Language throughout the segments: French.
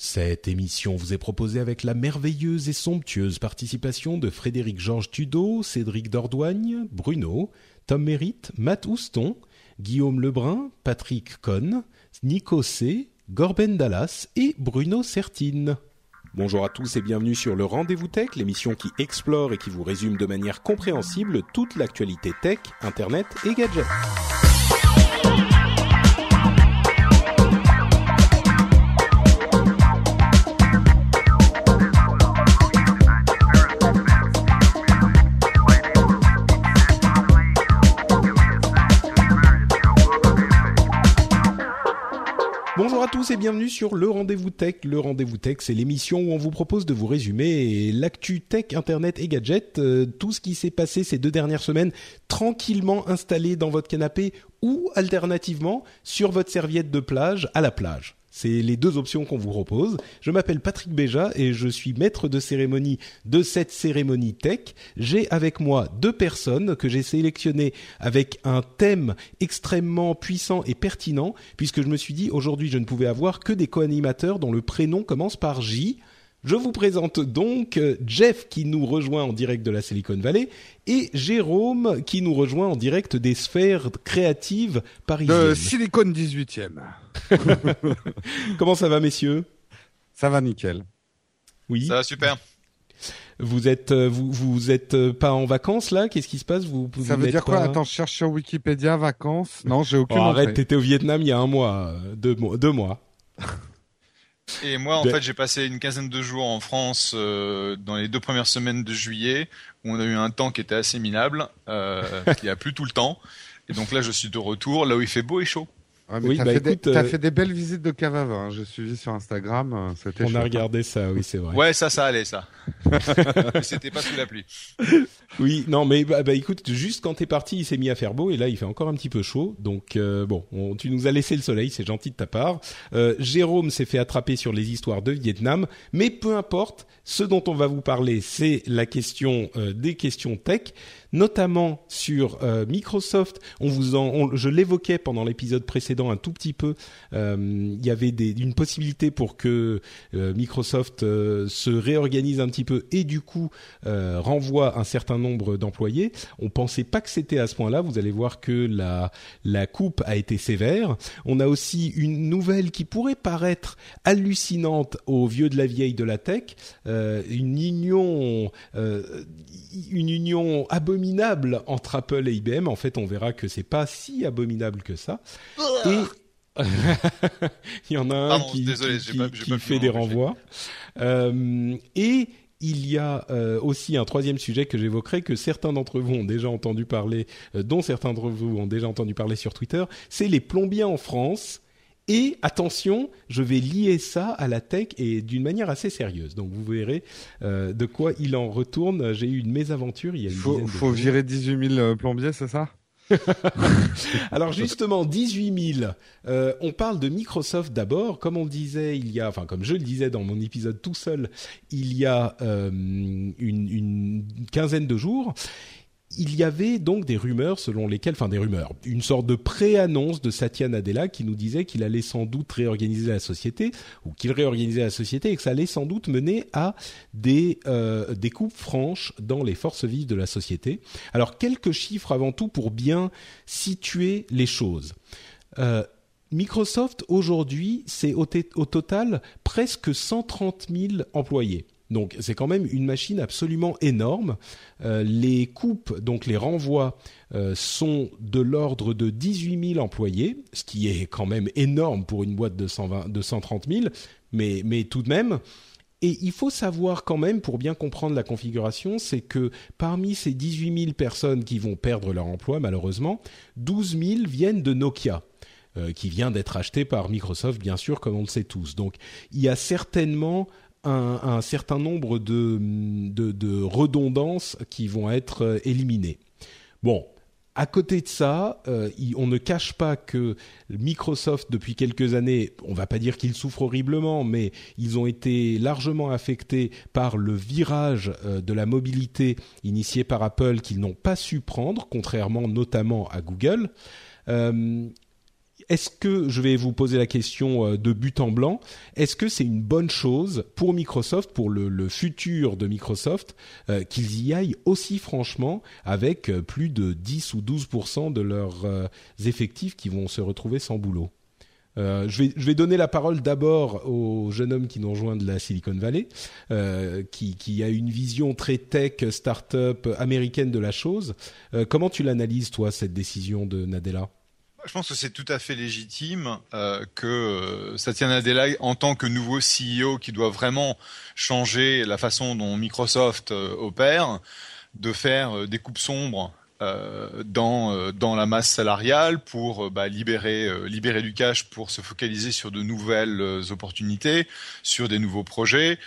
Cette émission vous est proposée avec la merveilleuse et somptueuse participation de Frédéric Georges Tudeau, Cédric Dordoigne, Bruno, Tom Mérite, Matt Houston, Guillaume Lebrun, Patrick Cohn, Nico C., Gorben Dallas et Bruno Sertine. Bonjour à tous et bienvenue sur le Rendez-vous Tech, l'émission qui explore et qui vous résume de manière compréhensible toute l'actualité tech, internet et gadgets. Bonjour à tous et bienvenue sur le Rendez-vous Tech. Le Rendez-vous Tech, c'est l'émission où on vous propose de vous résumer l'actu tech, internet et gadgets, euh, tout ce qui s'est passé ces deux dernières semaines, tranquillement installé dans votre canapé ou alternativement sur votre serviette de plage à la plage. C'est les deux options qu'on vous propose. Je m'appelle Patrick Béja et je suis maître de cérémonie de cette cérémonie tech. J'ai avec moi deux personnes que j'ai sélectionnées avec un thème extrêmement puissant et pertinent puisque je me suis dit aujourd'hui je ne pouvais avoir que des co-animateurs dont le prénom commence par J. Je vous présente donc euh, Jeff qui nous rejoint en direct de la Silicon Valley et Jérôme qui nous rejoint en direct des sphères créatives parisiennes. De Silicon 18e. Comment ça va messieurs? Ça va nickel. Oui. Ça va super. Vous êtes euh, vous vous êtes euh, pas en vacances là? Qu'est-ce qui se passe? Vous, vous Ça veut dire quoi? pas- Attends, je cherche sur Wikipédia vacances. Non, j'ai Oh, aucune arrête, entrée. t'étais au Vietnam il y a un mois, deux mois, deux mois. Et moi, en Ben- fait, j'ai passé une quinzaine de jours en France euh, dans les deux premières semaines de juillet, où on a eu un temps qui était assez minable, euh, qui a plu tout le temps. Et donc là, je suis de retour, là où il fait beau et chaud. Ouais, mais Oui, t'as bah fait, des- écoute, t'as euh, fait des belles visites de cave à vin. hein. J'ai suivi sur Instagram. euh, C'était On a chouette. regardé ça, oui c'est vrai. Ouais, ça, ça allait, ça. C'était pas sous la pluie. Oui, non, mais bah, bah, écoute, juste quand t'es parti, il s'est mis à faire beau et là il fait encore un petit peu chaud. Donc euh, bon, on- tu nous as laissé le soleil, c'est gentil de ta part. Euh, Jérôme s'est fait attraper sur les histoires de Vietnam, mais peu importe. Ce dont on va vous parler, c'est la question euh, des questions tech, notamment sur euh, Microsoft. On vous je l'évoquais pendant l'épisode précédent un tout petit peu. Euh, Il y avait une possibilité pour que euh, Microsoft se réorganise un petit peu et du coup renvoie un certain nombre d'employés. On pensait pas que c'était à ce point-là. Vous allez voir que la la coupe a été sévère. On a aussi une nouvelle qui pourrait paraître hallucinante aux vieux de la vieille de la tech, une union une union abominable entre Apple et IBM. En fait, on verra que c'est pas si abominable que ça. Et il y en a un Pardon, qui, désolé, pas- fait des renvois. Euh, et il y a euh, aussi un troisième sujet que j'évoquerai que certains d'entre vous ont déjà entendu parler, euh, dont certains d'entre vous ont déjà entendu parler sur Twitter, c'est les plombiers en France. Et attention, je vais lier ça à la tech et d'une manière assez sérieuse. Donc vous verrez euh, de quoi il en retourne. J'ai eu une mésaventure il y a une Faut, faut virer 18 000 euh, plombiers, c'est ça? Alors justement, 18 000. Euh, on parle de Microsoft d'abord. Comme on disait, il y a, enfin comme je le disais dans mon épisode tout seul, il y a euh, une, une quinzaine de jours. Il y avait donc des rumeurs selon lesquelles, enfin des rumeurs, une sorte de pré-annonce de Satya Nadella qui nous disait qu'il allait sans doute réorganiser la société ou qu'il réorganisait la société et que ça allait sans doute mener à des euh, coupes franches dans les forces vives de la société. Alors quelques chiffres avant tout pour bien situer les choses. Euh, Microsoft aujourd'hui, c'est au total presque 130 000 employés. Donc c'est quand même une machine absolument énorme. Euh, les coupes, donc les renvois, euh, sont de l'ordre de 18 000 employés, ce qui est quand même énorme pour une boîte de, 120, de 130 000, mais, mais tout de même. Et il faut savoir quand même, pour bien comprendre la configuration, c'est que parmi ces 18 000 personnes qui vont perdre leur emploi, malheureusement, 12 000 viennent de Nokia. qui vient d'être acheté par Microsoft, bien sûr, comme on le sait tous. Donc, il y a certainement un, certain nombre de, redondances qui vont être éliminées. Bon, à côté de ça, euh, on ne cache pas que Microsoft, depuis quelques années, on va pas dire qu'ils souffrent horriblement, mais ils ont été largement affectés par le virage euh, de la mobilité initié par Apple qu'ils n'ont pas su prendre, contrairement notamment à Google. Euh, est-ce que je vais vous poser la question euh, de but en blanc Est-ce que c'est une bonne chose pour Microsoft, pour le, futur de Microsoft, euh, qu'ils y aillent aussi franchement avec euh, plus de 10 ou 12% de leurs effectifs qui vont se retrouver sans boulot? Je, vais, je vais donner la parole d'abord au jeune homme qui nous rejoint de la Silicon Valley, qui, qui, a une vision très tech, start-up américaine de la chose. comment tu l'analyses, toi, cette décision de Nadella? Je pense que c'est tout à fait légitime euh, que euh, Satya Nadella, en tant que nouveau CEO qui doit vraiment changer la façon dont Microsoft euh, opère, de faire des coupes sombres dans dans la masse salariale pour bah, libérer libérer du cash pour se focaliser sur de nouvelles opportunités, sur des nouveaux projets.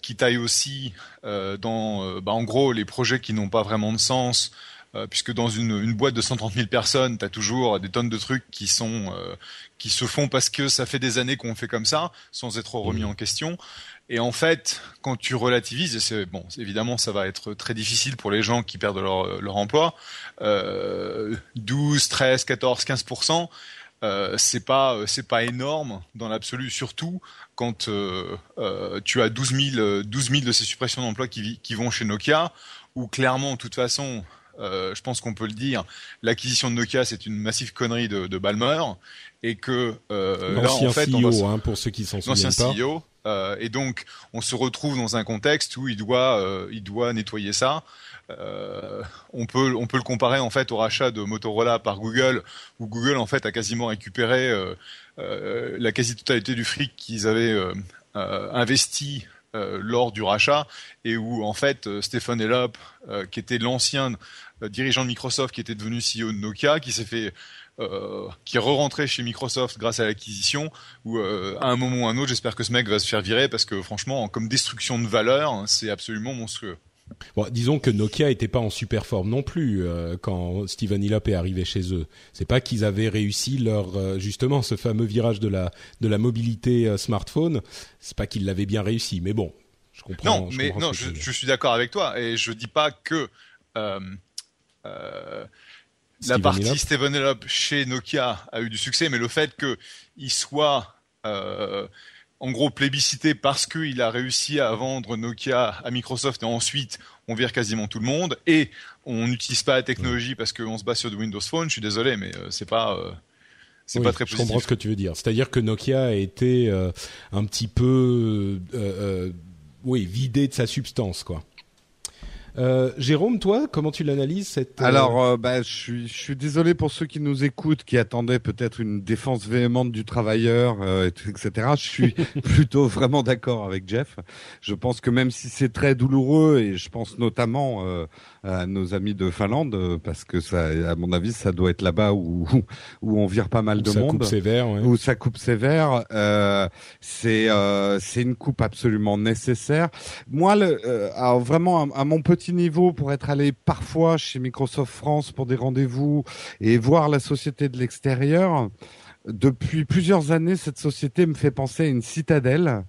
qui taillent aussi dans, bah, en gros, les projets qui n'ont pas vraiment de sens, euh, puisque dans une, une, boîte de 130 000 personnes, tu as toujours des tonnes de trucs qui sont euh, qui se font parce que ça fait des années qu'on fait comme ça, sans être remis mmh. en question. Et en fait, quand tu relativises, et c'est bon, évidemment, ça va être très difficile pour les gens qui perdent leur, leur emploi, euh, 12, 13, 14, 15% euh, c'est pas c'est pas énorme dans l'absolu, surtout quand euh, euh, tu as 12 000, 12 000 de ces suppressions d'emplois qui, qui vont chez Nokia, où clairement, de toute façon, euh, je pense qu'on peut le dire, l'acquisition de Nokia c'est une massive connerie de, de Balmer et que euh, là en fait, CEO, hein, pour ceux qui s'en souviennent pas. CEO, euh, et donc on se retrouve dans un contexte où il doit, euh, il doit nettoyer ça. Euh, on peut, on peut le comparer en fait au rachat de Motorola par Google, où Google en fait a quasiment récupéré la quasi-totalité du fric qu'ils avaient investi euh, lors du rachat et où en fait euh, Stephen Elop, euh, qui était l'ancien dirigeant de Microsoft, qui était devenu CEO de Nokia, qui s'est fait qui est re-rentré chez Microsoft grâce à l'acquisition, ou à un moment ou à un autre, j'espère que ce mec va se faire virer parce que franchement, comme destruction de valeur, hein, c'est absolument monstrueux. Bon, disons que Nokia était pas en super forme non plus euh, quand Steven Hilop est arrivé chez eux. C'est pas qu'ils avaient réussi leur euh, justement ce fameux virage de la de la mobilité euh, smartphone. C'est pas qu'ils l'avaient bien réussi, mais bon, je comprends. Non, mais non, je, je, suis d'accord avec toi et je dis pas que la partie Steven Hilop chez Nokia a eu du succès, mais le fait qu'il soit en gros plébiscité parce qu'il a réussi à vendre Nokia à Microsoft et ensuite on vire quasiment tout le monde et on n'utilise pas la technologie parce qu'on se base sur du Windows Phone. Je suis désolé, mais euh, c'est pas euh, c'est pas très positif. Je comprends ce que tu veux dire. C'est-à-dire que Nokia a été euh, un petit peu oui vidé de sa substance quoi. Euh, Jérôme, toi, comment tu l'analyses cette euh, Alors, euh, bah, je suis, je suis désolé pour ceux qui nous écoutent, qui attendaient peut-être une défense véhémente du travailleur, etc. Je suis plutôt vraiment d'accord avec Jeff. Je pense que même si c'est très douloureux, et je pense notamment à nos amis de Finlande, parce que ça, à mon avis, ça doit être là-bas où où on vire pas mal où de ça monde, coupe sévère, ouais. où ça coupe sévère. c'est c'est une coupe absolument nécessaire. Moi, le, alors vraiment à, à mon petit niveau pour être allé parfois chez Microsoft France pour des rendez-vous et voir la société de l'extérieur. Depuis plusieurs années, cette société me fait penser à une citadelle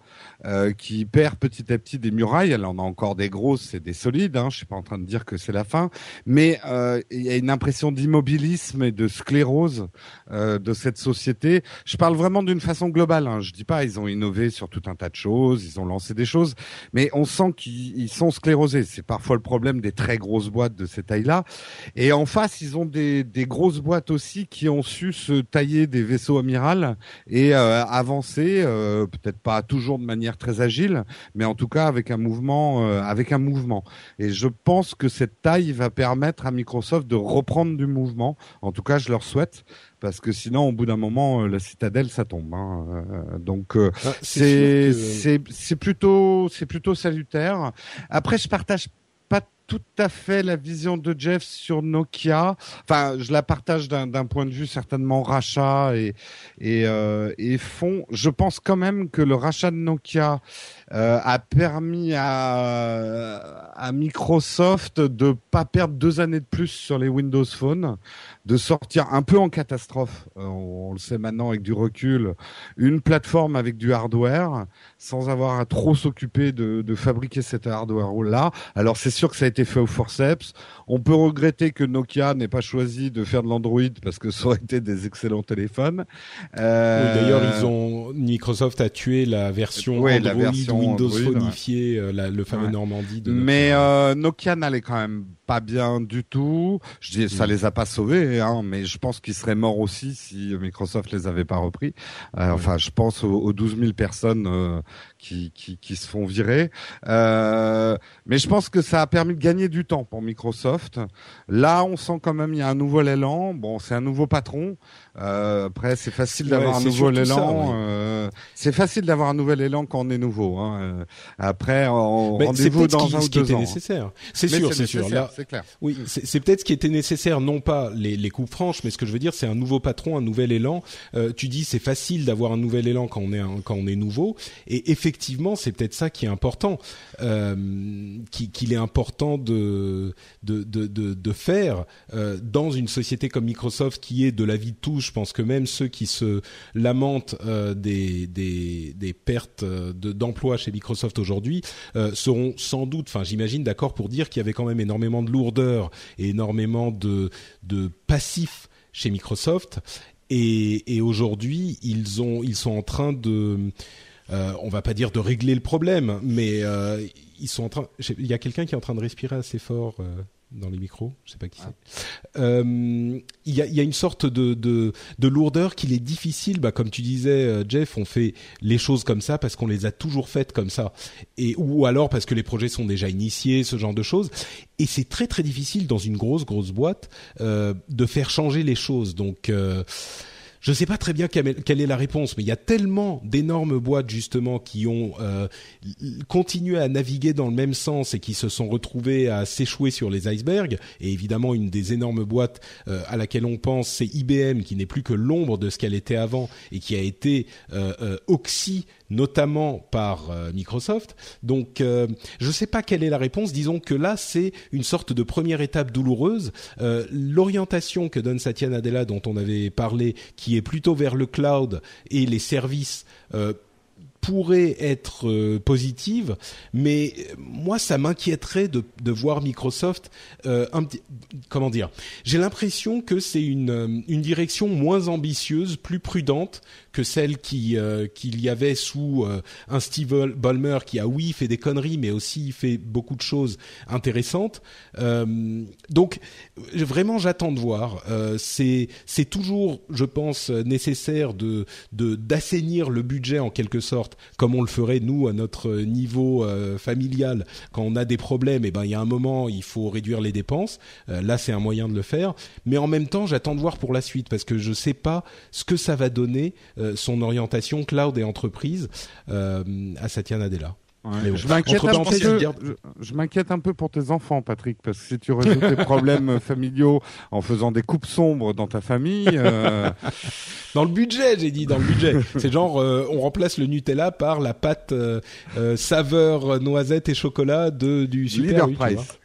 euh, qui perd petit à petit des murailles. Elle en a encore des grosses et des solides. Hein, je suis pas en train de dire que c'est la fin, mais euh, il y a une impression d'immobilisme et de sclérose euh, de cette société. Je parle vraiment d'une façon globale. Hein. Je dis pas ils ont innové sur tout un tas de choses, ils ont lancé des choses, mais on sent qu'ils sont sclérosés. C'est parfois le problème des très grosses boîtes de cette taille-là. Et en face, ils ont des, des grosses boîtes aussi qui ont su se tailler des vaisseaux amiral et euh, avancer, peut-être pas toujours de manière très agile, mais en tout cas avec un mouvement, euh, avec un mouvement. Et je pense que cette taille va permettre à Microsoft de reprendre du mouvement. En tout cas, je leur souhaite parce que sinon, au bout d'un moment, la citadelle, ça tombe. Hein. donc, ah, c'est plutôt c'est plutôt salutaire. Après, je partage tout à fait la vision de Jeff sur Nokia. Enfin, je la partage d'un point de vue certainement rachat et et, euh, et fond. Je pense quand même que le rachat de Nokia euh, a permis à, à Microsoft de pas perdre deux années de plus sur les Windows Phone, de sortir un peu en catastrophe. Euh, on, le sait maintenant avec du recul, une plateforme avec du hardware sans avoir à trop s'occuper de, de fabriquer cet hardware là. Alors c'est sûr que ça a été fait au forceps. On peut regretter que Nokia n'ait pas choisi de faire de l'Android parce que ça aurait été des excellents téléphones. Euh... D'ailleurs, ils ont Microsoft a tué la version Android la version Windows phonifié, euh, le fameux Normandie. De Mais euh, Nokia n'allait quand même pas bien du tout. Je dis, ça mm. les a pas sauvés, hein, mais je pense qu'ils seraient morts aussi si Microsoft les avait pas repris. Euh, enfin, je pense aux, aux 12 000 personnes euh, qui, qui, qui, se font virer. Euh, mais je pense que ça a permis de gagner du temps pour Microsoft. Là, on sent quand même il y a un nouveau élan. Bon, c'est un nouveau patron. Euh, après, c'est facile d'avoir un nouvel élan. Euh, c'est facile d'avoir un nouvel élan quand on est nouveau. Hein. Euh, après, on rendez-vous dans un ou deux ans. nécessaire. C'est sûr, c'est sûr. Là, c'est clair. Oui, c'est peut-être ce qui était nécessaire, non pas les, les coupes franches, mais ce que je veux dire, c'est un nouveau patron, un nouvel élan. Euh, tu dis, c'est facile d'avoir un nouvel élan quand on est un, quand on est nouveau, et effectivement, c'est peut-être ça qui est important, euh, qu'il est important de de de faire euh, dans une société comme Microsoft qui est de la vie de tous je pense que même ceux qui se lamentent euh, des, des, pertes d'emplois chez Microsoft aujourd'hui seront sans doute, enfin j'imagine, d'accord pour dire qu'il y avait quand même énormément de lourdeur et énormément de, de passifs chez Microsoft. Et, et aujourd'hui, ils ils sont en train de, euh, on va pas dire de régler le problème, mais euh, ils sont en train. Il y a quelqu'un qui est en train de respirer assez fort. Euh, dans les micros, je sais pas qui c'est. Euh, il y, a, une sorte de, de, de lourdeur qu'il est difficile, bah, comme tu disais, Jeff, on fait les choses comme ça parce qu'on les a toujours faites comme ça, ou alors parce que les projets sont déjà initiés, ce genre de choses. Et c'est très très difficile dans une grosse grosse boîte de faire changer les choses. Donc je ne sais pas très bien quelle est la réponse, mais il y a tellement d'énormes boîtes justement qui ont euh, continué à naviguer dans le même sens et qui se sont retrouvées à s'échouer sur les icebergs. Et évidemment, une des énormes boîtes euh, à laquelle on pense, c'est IBM, qui n'est plus que l'ombre de ce qu'elle était avant et qui a été euh, euh oxy notamment par euh, Microsoft. Donc, euh, je ne sais pas quelle est la réponse. Disons que là, c'est une sorte de première étape douloureuse. Euh, l'orientation que donne Satya Nadella, dont on avait parlé, qui est plutôt vers le cloud et les services pourrait être euh, positive, mais moi ça m'inquiéterait de, de, voir Microsoft euh, un comment dire. J'ai l'impression que c'est une, euh, une direction moins ambitieuse, plus prudente que celle qui euh, qu'il y avait sous un Steve Ballmer qui a oui fait des conneries, mais aussi fait beaucoup de choses intéressantes. donc vraiment j'attends de voir. c'est c'est toujours, je pense, nécessaire de d'assainir le budget en quelque sorte comme on le ferait nous à notre niveau euh, familial quand on a des problèmes. Et eh ben il y a un moment il faut réduire les dépenses. Euh, là c'est un moyen de le faire. Mais en même temps j'attends de voir pour la suite parce que je sais pas ce que ça va donner euh, son orientation cloud et entreprise à Satya Nadella. Je m'inquiète un, peu, je, m'inquiète un peu pour tes enfants, Patrick, parce que si tu résous tes problèmes familiaux en faisant des coupes sombres dans ta famille, euh... dans le budget, j'ai dit dans le budget. C'est genre euh, on remplace le Nutella par la pâte euh, euh saveur noisette et chocolat de du super Leader Price.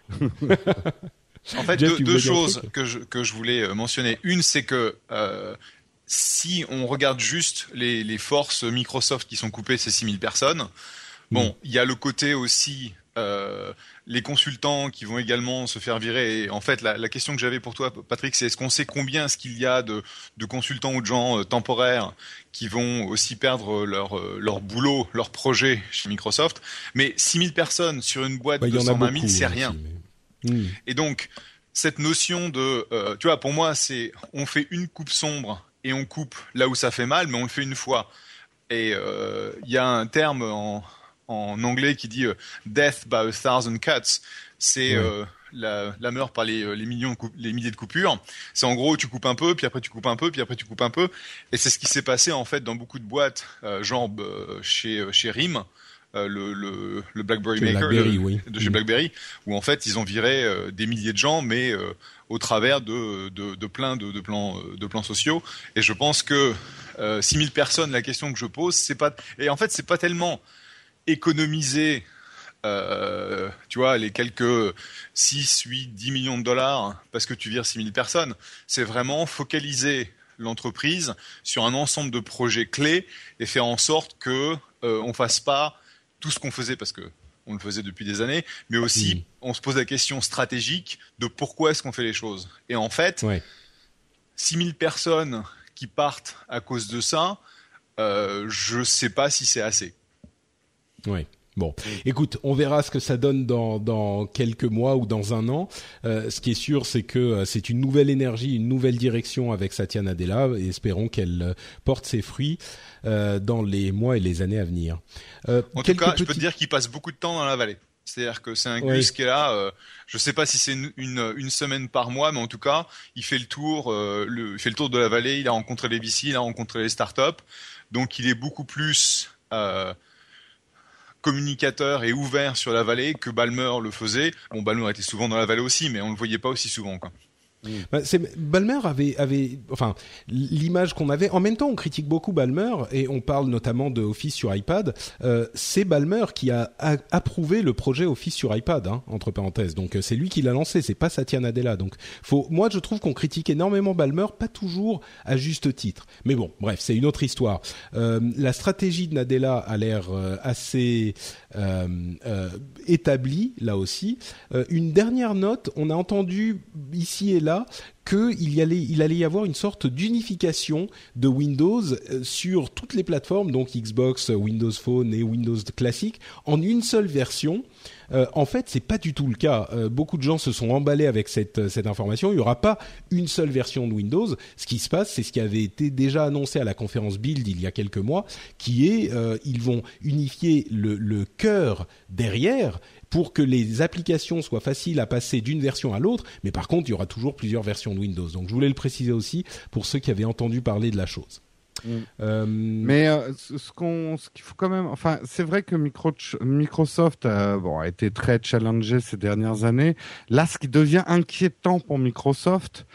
en fait, deux, deux choses que je que je voulais euh, mentionner. Une, c'est que si on regarde juste les, les forces Microsoft qui sont coupées, c'est 6000 personnes. Bon, il y a le côté aussi euh, les consultants qui vont également se faire virer. Et en fait, la, la question que j'avais pour toi, Patrick, c'est est-ce qu'on sait combien est-ce qu'il y a de, de, consultants ou de gens euh, temporaires qui vont aussi perdre leur, euh, leur boulot, leur projet chez Microsoft? Mais 6000 personnes sur une boîte bah, de 120 000, c'est rien. Et donc, cette notion de, euh, tu vois, pour moi, c'est on fait une coupe sombre et on coupe là où ça fait mal, mais on le fait une fois. Et il y a un terme en, en anglais qui dit euh, death by a thousand cuts. C'est euh, la, la mort par les, euh, les millions, les milliers de coupures. C'est en gros, tu coupes un peu, puis après tu coupes un peu, puis après tu coupes un peu. Et c'est ce qui s'est passé en fait dans beaucoup de boîtes, genre chez chez RIM. le, le, le, BlackBerry Maker de chez BlackBerry, où en fait ils ont viré des milliers de gens, mais au travers de, de, de plein de, de, plans de plans sociaux. Et je pense que euh, 6000 personnes, la question que je pose, c'est pas et en fait c'est pas tellement économiser euh, tu vois, les quelques 6, 8, 10 millions de dollars parce que tu vires 6000 personnes. C'est vraiment focaliser l'entreprise sur un ensemble de projets clés et faire en sorte que euh, on fasse pas tout ce qu'on faisait parce que on le faisait depuis des années, mais aussi on se pose la question stratégique de pourquoi est-ce qu'on fait les choses. Et en fait, ouais. 6000 personnes qui partent à cause de ça, euh, je sais pas si c'est assez. Oui. Bon, écoute, on verra ce que ça donne dans, dans quelques mois ou dans un an. Euh, ce qui est sûr, c'est que euh, c'est une nouvelle énergie, une nouvelle direction avec Satya Nadella, et espérons qu'elle euh, porte ses fruits dans les mois et les années à venir. En tout cas, je peux te dire qu'il passe beaucoup de temps dans la vallée. C'est-à-dire que c'est un Gus qui est là. Euh, je sais pas si c'est une, une, une, semaine par mois, mais en tout cas, il fait le tour. Euh, le, il fait le tour de la vallée. Il a rencontré les VC, il a rencontré les startups. Donc, il est beaucoup plus euh, communicateur et ouvert sur la vallée que Balmer le faisait. Bon, Balmer était souvent dans la vallée aussi, mais on le voyait pas aussi souvent. Quoi. Mm. Bah, Balmer avait, avait, enfin, l'image qu'on avait. En même temps, on critique beaucoup Balmer et on parle notamment de Office sur iPad. Euh, c'est Balmer qui a, approuvé le projet Office sur iPad, hein, entre parenthèses. Donc euh, c'est lui qui l'a lancé, c'est pas Satya Nadella. Donc faut, moi je trouve qu'on critique énormément Balmer, pas toujours à juste titre. Mais bon, bref, c'est une autre histoire. Euh, la stratégie de Nadella a l'air assez établie là aussi. une dernière note, on a entendu ici et là qu'il y allait, il allait y avoir une sorte d'unification de Windows euh, sur toutes les plateformes, donc Xbox, Windows Phone et Windows classique, en une seule version. Euh, en fait, c'est pas du tout le cas. Euh, beaucoup de gens se sont emballés avec cette, information. Il n'y aura pas une seule version de Windows. Ce qui se passe, c'est ce qui avait été déjà annoncé à la conférence Build il y a quelques mois, qui est ils vont unifier le cœur derrière pour que les applications soient faciles à passer d'une version à l'autre, mais par contre, il y aura toujours plusieurs versions de Windows. Donc je voulais le préciser aussi pour ceux qui avaient entendu parler de la chose. Mm. Euh... Mais euh, ce qu'on, ce qu'il faut quand même, enfin, c'est vrai que Micro, Microsoft bon, a été très challengé ces dernières années. Là, ce qui devient inquiétant pour Microsoft,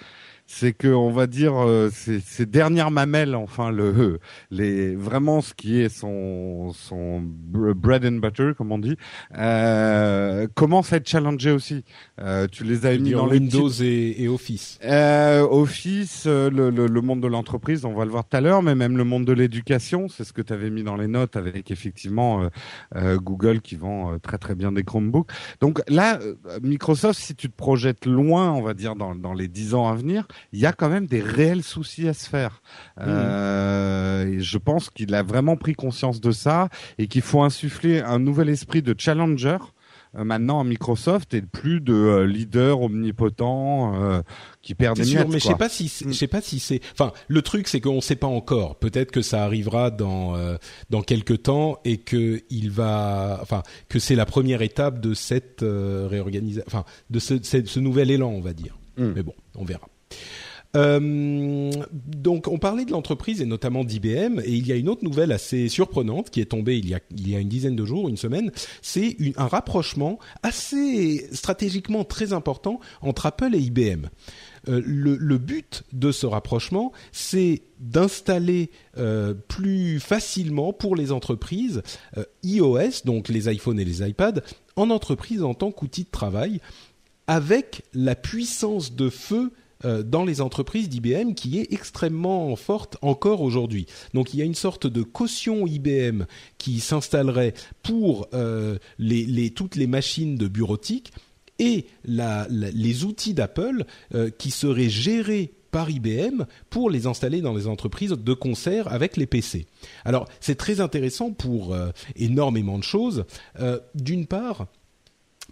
c'est que on va dire euh, ces, dernières mamelles, enfin le les vraiment ce qui est son son bread and butter comme on dit, euh, commence à être challengé aussi. Euh, tu les as mis dans Windows et, et, Office. Euh, Office, euh, le, le, le, monde de l'entreprise, on va le voir tout à l'heure, mais même le monde de l'éducation, c'est ce que tu avais mis dans les notes avec effectivement euh, Google qui vend très très bien des Chromebooks. Donc là, Microsoft, si tu te projettes loin, on va dire dans, dans les dix ans à venir, il y a quand même des réels soucis à se faire. Mmh. Euh, et je pense qu'il a vraiment pris conscience de ça et qu'il faut insuffler un nouvel esprit de challenger euh, maintenant à Microsoft et plus de euh, leader omnipotent euh, qui perd des miettes. Mais je sais pas si je sais pas si c'est. Enfin, le truc c'est qu'on sait pas encore. Peut-être que ça arrivera dans euh, dans quelques temps et que il va. Enfin, que c'est la première étape de cette réorganisation. Enfin, de ce, ce, nouvel élan, on va dire. Mmh. Mais bon, on verra. Euh, donc, on parlait de l'entreprise et notamment d'IBM, et il y a une autre nouvelle assez surprenante qui est tombée il y a, une dizaine de jours, une semaine. C'est un rapprochement assez stratégiquement très important entre Apple et IBM. Euh, le, but de ce rapprochement, c'est d'installer euh, plus facilement pour les entreprises iOS, donc les iPhones et les iPads, en entreprise en tant qu'outil de travail, avec la puissance de feu dans les entreprises d'IBM qui est extrêmement forte encore aujourd'hui. Donc il y a une sorte de caution IBM qui s'installerait pour euh, les, toutes les machines de bureautique et les outils d'Apple euh, qui seraient gérés par IBM pour les installer dans les entreprises de concert avec les PC. Alors c'est très intéressant pour euh, énormément de choses. Euh, D'une part,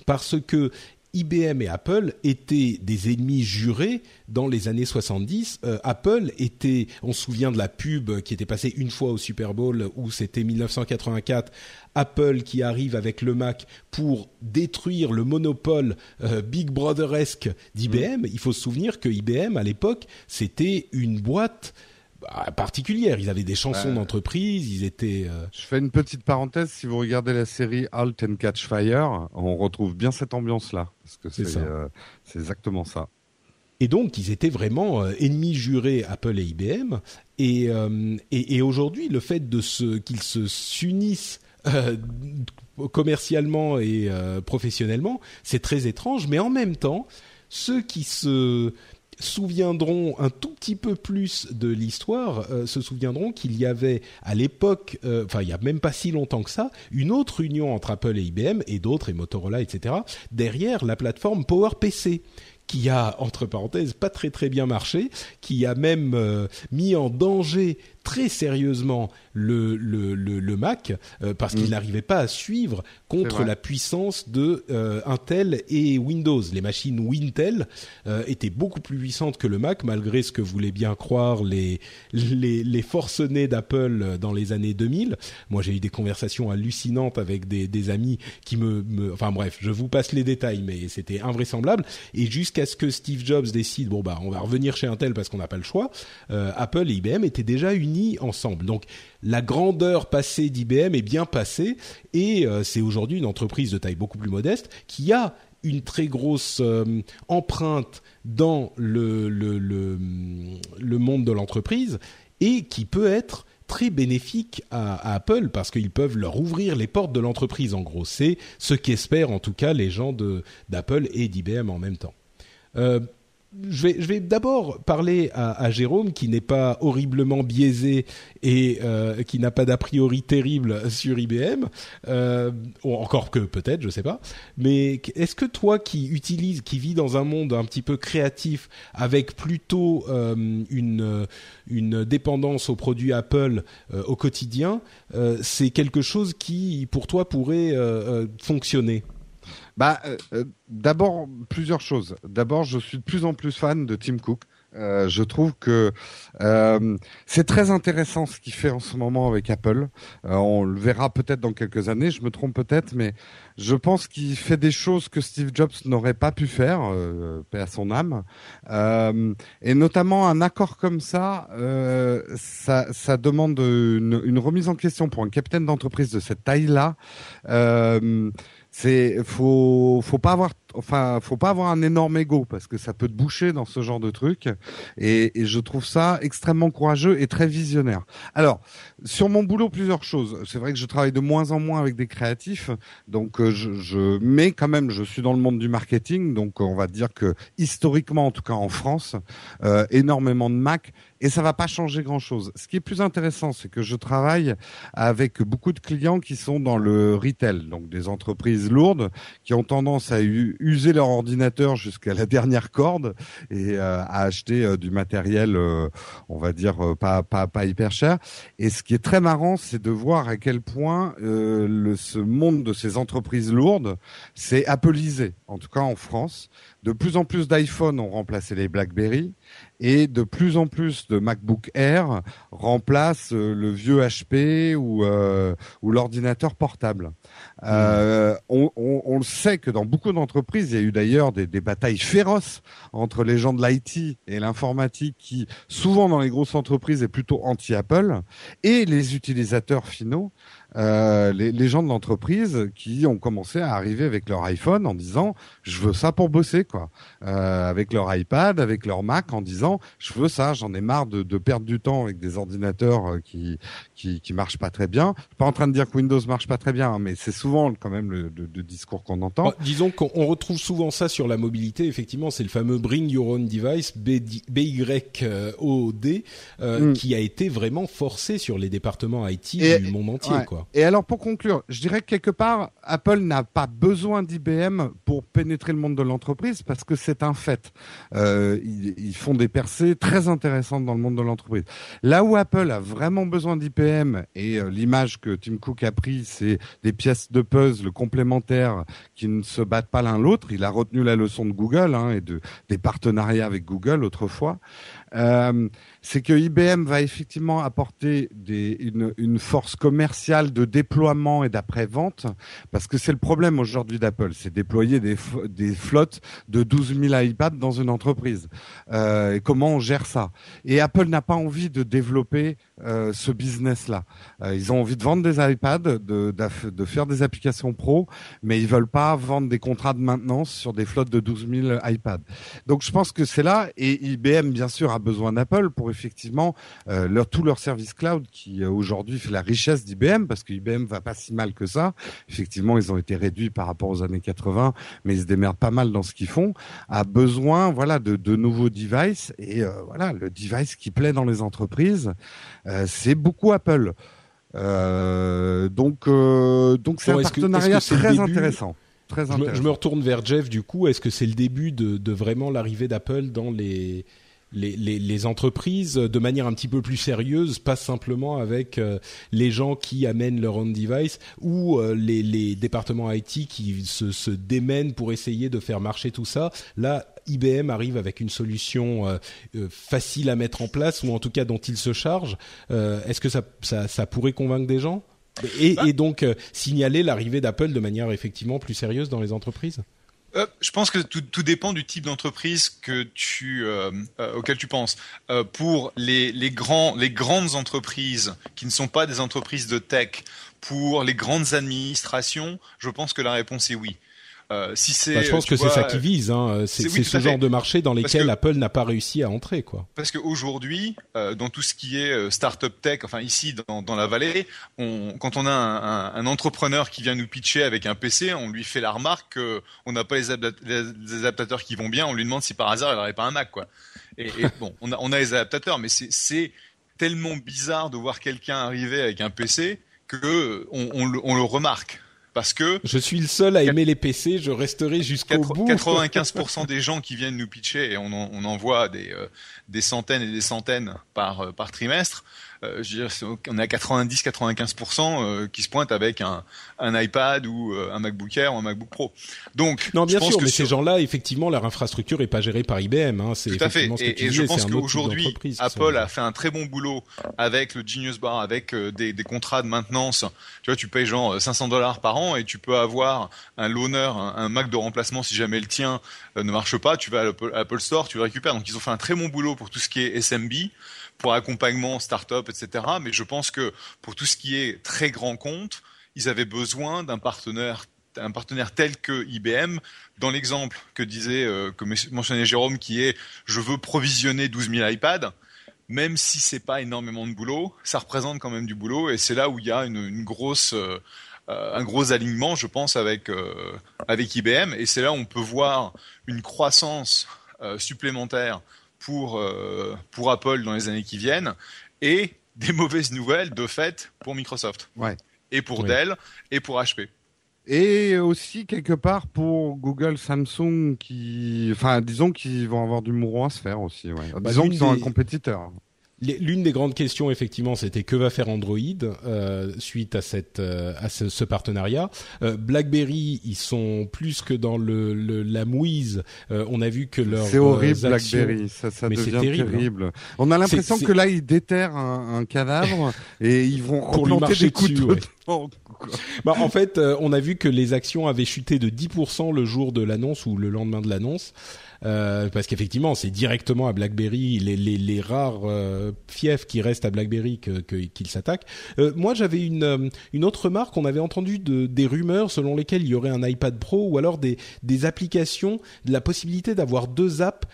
parce que IBM et Apple étaient des ennemis jurés dans les années 70. Euh, Apple était, on se souvient de la pub qui était passée une fois au Super Bowl où c'était 1984, Apple qui arrive avec le Mac pour détruire le monopole euh, Big Brotheresque d'IBM. Il faut se souvenir que IBM à l'époque c'était une boîte particulière. Ils avaient des chansons d'entreprise, ils étaient. Euh, Je fais une petite parenthèse. Si vous regardez la série Halt and Catch Fire, on retrouve bien cette ambiance-là, parce que c'est euh, exactement ça. Et donc, ils étaient vraiment euh, ennemis jurés Apple et IBM. Et, et, et aujourd'hui, le fait de qu'ils se s'unissent commercialement et professionnellement, c'est très étrange. Mais en même temps, ceux qui se souviendront un tout petit peu plus de l'histoire, euh, se souviendront qu'il y avait à l'époque, euh, enfin il y a même pas si longtemps que ça, une autre union entre Apple et IBM et d'autres et Motorola, etc. derrière la plateforme PowerPC qui a entre parenthèses pas très très bien marché, qui a même euh, mis en danger très sérieusement le, le, le, le Mac euh, parce qu'il mm. n'arrivait pas à suivre contre la puissance de euh, Intel et Windows. Les machines Wintel euh, étaient beaucoup plus puissantes que le Mac, malgré ce que voulaient bien croire les, les, les forcenés d'Apple dans les années 2000. Moi, j'ai eu des conversations hallucinantes avec des, des amis qui me, me... Enfin bref, je vous passe les détails, mais c'était invraisemblable. Et jusqu'à ce que Steve Jobs décide, bon bah on va revenir chez Intel parce qu'on n'a pas le choix, Apple et IBM étaient déjà ensemble. Donc la grandeur passée d'IBM est bien passée et euh, c'est aujourd'hui une entreprise de taille beaucoup plus modeste qui a une très grosse euh, empreinte dans le, monde de l'entreprise et qui peut être très bénéfique à, Apple parce qu'ils peuvent leur ouvrir les portes de l'entreprise en gros. C'est ce qu'espèrent en tout cas les gens d'Apple et d'IBM en même temps. Euh, je vais, d'abord parler à, Jérôme, qui n'est pas horriblement biaisé et euh, qui n'a pas d'a priori terrible sur IBM, euh, ou encore que peut-être, je sais pas. Mais est-ce que toi, qui utilise, qui vit dans un monde un petit peu créatif, avec plutôt euh, une une dépendance aux produits Apple au quotidien, c'est quelque chose qui, pour toi, pourrait fonctionner? Bah, euh, euh, d'abord plusieurs choses. D'abord, je suis de plus en plus fan de Tim Cook. Euh, je trouve que euh, c'est très intéressant ce qu'il fait en ce moment avec Apple. Euh, on le verra peut-être dans quelques années, je me trompe peut-être, mais je pense qu'il fait des choses que Steve Jobs n'aurait pas pu faire, paix à son âme. et notamment un accord comme ça, ça, ça, demande une, une, remise en question pour un capitaine d'entreprise de cette taille-là c'est faut faut pas avoir enfin faut pas avoir un énorme ego parce que ça peut te boucher dans ce genre de truc et, et je trouve ça extrêmement courageux et très visionnaire. Alors sur mon boulot plusieurs choses. C'est vrai que je travaille de moins en moins avec des créatifs donc euh, je, je mais quand même je suis dans le monde du marketing donc on va dire que historiquement en tout cas en France euh, énormément de Mac et ça va pas changer grand chose. Ce qui est plus intéressant, c'est que je travaille avec beaucoup de clients qui sont dans le retail, donc des entreprises lourdes qui ont tendance à user leur ordinateur jusqu'à la dernière corde et euh, à acheter euh, du matériel, on va dire pas, pas pas hyper cher. Et ce qui est très marrant, c'est de voir à quel point le, ce monde de ces entreprises lourdes s'est appellisé, en tout cas en France. De plus en plus d'iPhone ont remplacé les BlackBerry et de plus en plus de MacBook Air remplacent euh, le vieux HP ou, euh, ou l'ordinateur portable. Euh, on, on, on, le sait que dans beaucoup d'entreprises, il y a eu d'ailleurs des, des, batailles féroces entre les gens de l'IT et l'informatique qui, souvent dans les grosses entreprises, est plutôt anti-Apple, et les utilisateurs finaux euh, les, les, gens de l'entreprise qui ont commencé à arriver avec leur iPhone en disant je veux ça pour bosser quoi, euh, avec leur iPad, avec leur Mac en disant je veux ça, j'en ai marre de, de, perdre du temps avec des ordinateurs euh, qui, qui qui marchent pas très bien. Je suis pas en train de dire que Windows marche pas très bien, hein, mais c'est souvent quand même le, discours qu'on entend. Bah, disons qu'on retrouve souvent ça sur la mobilité. Effectivement, c'est le fameux Bring Your Own Device BYOD euh, mm. qui a été vraiment forcé sur les départements IT du monde entier quoi. Et alors pour conclure, je dirais que quelque part, Apple n'a pas besoin d'IBM pour pénétrer le monde de l'entreprise parce que c'est un fait. Euh, ils, font des percées très intéressantes dans le monde de l'entreprise. Là où Apple a vraiment besoin d'IBM et euh, l'image que Tim Cook a pris, c'est des pièces de puzzle complémentaires qui ne se battent pas l'un l'autre. Il a retenu la leçon de Google hein, et de des partenariats avec Google autrefois. Euh, c'est que IBM va effectivement apporter des, une, une force commerciale de déploiement et d'après-vente, parce que c'est le problème aujourd'hui d'Apple, c'est déployer des, des flottes de 12 000 iPads dans une entreprise. Euh, et comment on gère ça? Et Apple n'a pas envie de développer euh, ce business-là. Euh, ils ont envie de vendre des iPads, de, de, faire des applications pro, mais ils veulent pas vendre des contrats de maintenance sur des flottes de 12 000 iPads. Donc je pense que c'est là, et IBM bien sûr besoin d'Apple pour effectivement euh, leur, tout leur service cloud qui aujourd'hui fait la richesse d'IBM, parce que IBM va pas si mal que ça. Effectivement, ils ont été réduits par rapport aux années 80, mais ils se démerdent pas mal dans ce qu'ils font. A besoin, voilà, de, de nouveaux devices et voilà, le device qui plaît dans les entreprises. Euh, c'est beaucoup Apple. Euh, donc, euh, donc c'est un partenariat très intéressant. Très je, Me, je me retourne vers Jeff du coup. Est-ce que c'est le début de, de vraiment l'arrivée d'Apple dans les les, les, les, entreprises de manière un petit peu plus sérieuse, pas simplement avec euh, les gens qui amènent leur own device ou euh, les, les, départements IT qui se, se, démènent pour essayer de faire marcher tout ça. Là, IBM arrive avec une solution euh, facile à mettre en place ou en tout cas dont il se charge. Est-ce que ça, ça, ça, pourrait convaincre des gens? Et, bah et donc signaler l'arrivée d'Apple de manière effectivement plus sérieuse dans les entreprises? Euh, je pense que tout, tout dépend du type d'entreprise que tu euh, euh, auquel tu penses. Euh, pour les grands les grandes entreprises qui ne sont pas des entreprises de tech, pour les grandes administrations, je pense que la réponse est oui. Euh, si c'est, bah, je pense que c'est ça qui vise. Hein. C'est, ce genre de marché dans lesquels Apple n'a pas réussi à entrer, quoi. Parce qu'aujourd'hui, euh, dans tout ce qui est euh, startup tech, enfin ici dans, dans la vallée, on, quand on a un, un, entrepreneur qui vient nous pitcher avec un PC, on lui fait la remarque qu'on n'a pas les, adaptateurs qui vont bien. On lui demande si par hasard il n'aurait pas un Mac, quoi. Et, et bon, on a, on a les adaptateurs, mais c'est tellement bizarre de voir quelqu'un arriver avec un PC que on, on, le, on le remarque parce que je suis le seul à aimer les PC, je resterai jusqu'au bout. 95% des gens qui viennent nous pitcher et on en, on en voit des, euh, des centaines et des centaines par, euh, par trimestre, euh, je veux dire, on est à 90-95% euh, qui se pointent avec un, un iPad ou euh, un MacBook Air ou un MacBook Pro. Donc, non, bien sûr, mais ces gens-là, effectivement, leur infrastructure est pas gérée par IBM. Hein, c'est tout à fait. et, et je pense qu'aujourd'hui, Apple a fait un très bon boulot avec le Genius Bar, avec des, des, contrats de maintenance. Tu vois, tu payes genre 500 dollars par an et tu peux avoir un loaner, un, Mac de remplacement si jamais le tien ne marche pas. Tu vas à l'Apple Store, tu le récupères. Donc, ils ont fait un très bon boulot pour tout ce qui est SMB pour accompagnement, start-up, etc. Mais je pense que pour tout ce qui est très grand compte, ils avaient besoin d'un partenaire un partenaire tel que IBM, dans l'exemple que disait, euh, que mentionnait Jérôme, qui est je veux provisionner 12 000 iPads, même si c'est pas énormément de boulot, ça représente quand même du boulot. Et c'est là où il y a une, grosse, euh, euh un gros alignement, je pense, avec avec IBM et c'est là où on peut voir une croissance supplémentaire pour, euh, pour Apple dans les années qui viennent et des mauvaises nouvelles de fait pour Microsoft. Ouais. Et pour Dell et pour HP. Et aussi quelque part pour Google, Samsung, qui, enfin, disons qu'ils vont avoir du mouron à se faire aussi. Ouais. Bah, disons qu'ils sont un compétiteur. L'une des grandes questions, effectivement, c'était que va faire Android euh, suite à cette euh, à ce, ce partenariat. Euh, BlackBerry, ils sont plus que dans le, le la mouise. Euh, on a vu que leur c'est horrible BlackBerry, ça, ça devient terrible. terrible. On a l'impression que là ils déterrent un, un cadavre et ils vont replanter des coups de bah, en fait, on a vu que les actions avaient chuté de 10% le jour de l'annonce ou le lendemain de l'annonce. Euh, parce qu'effectivement, c'est directement à BlackBerry les, rares euh, fiefs qui restent à BlackBerry qu'ils s'attaquent. Euh, moi, j'avais une, autre remarque. On avait entendu de, des rumeurs selon lesquelles il y aurait un iPad Pro ou alors des, applications, la possibilité d'avoir deux apps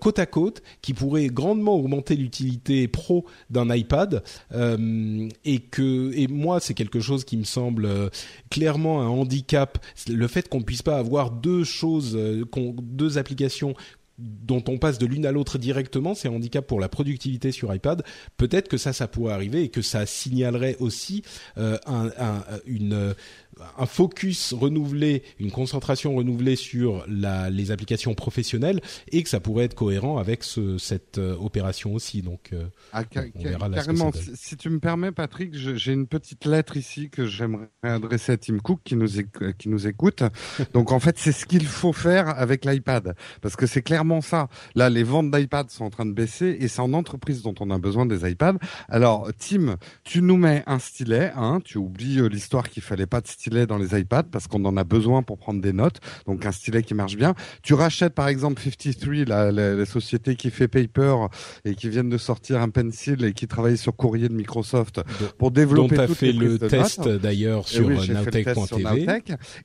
côte à côte qui pourraient grandement augmenter l'utilité pro d'un iPad. et que et moi, c'est quelque chose qui me semble clairement un handicap. Le fait qu'on puisse pas avoir deux choses, deux applications dont on passe de l'une à l'autre directement, c'est un handicap pour la productivité sur iPad. Peut-être que ça, ça pourrait arriver et que ça signalerait aussi euh, un, une un focus renouvelé, une concentration renouvelée sur la, les applications professionnelles et que ça pourrait être cohérent avec ce, cette euh, opération aussi. Donc, euh, ah, on verra là carrément. Si, si, tu me permets, Patrick, j'ai une petite lettre ici que j'aimerais adresser à Tim Cook qui nous, qui nous écoute. Donc, en fait, c'est ce qu'il faut faire avec l'iPad parce que c'est clairement ça. Là, les ventes d'iPad sont en train de baisser et c'est en entreprise dont on a besoin des iPads. Alors, Tim, tu nous mets un stylet, hein, tu oublies euh, l'histoire qu'il fallait pas de stylet dans les iPads parce qu'on en a besoin pour prendre des notes. Donc un stylet qui marche bien. Tu rachètes par exemple 53, la, la, société qui fait Paper et qui vient de sortir un pencil et qui travaille sur courrier de Microsoft pour développer. Dont tu as fait le test d'ailleurs sur oui,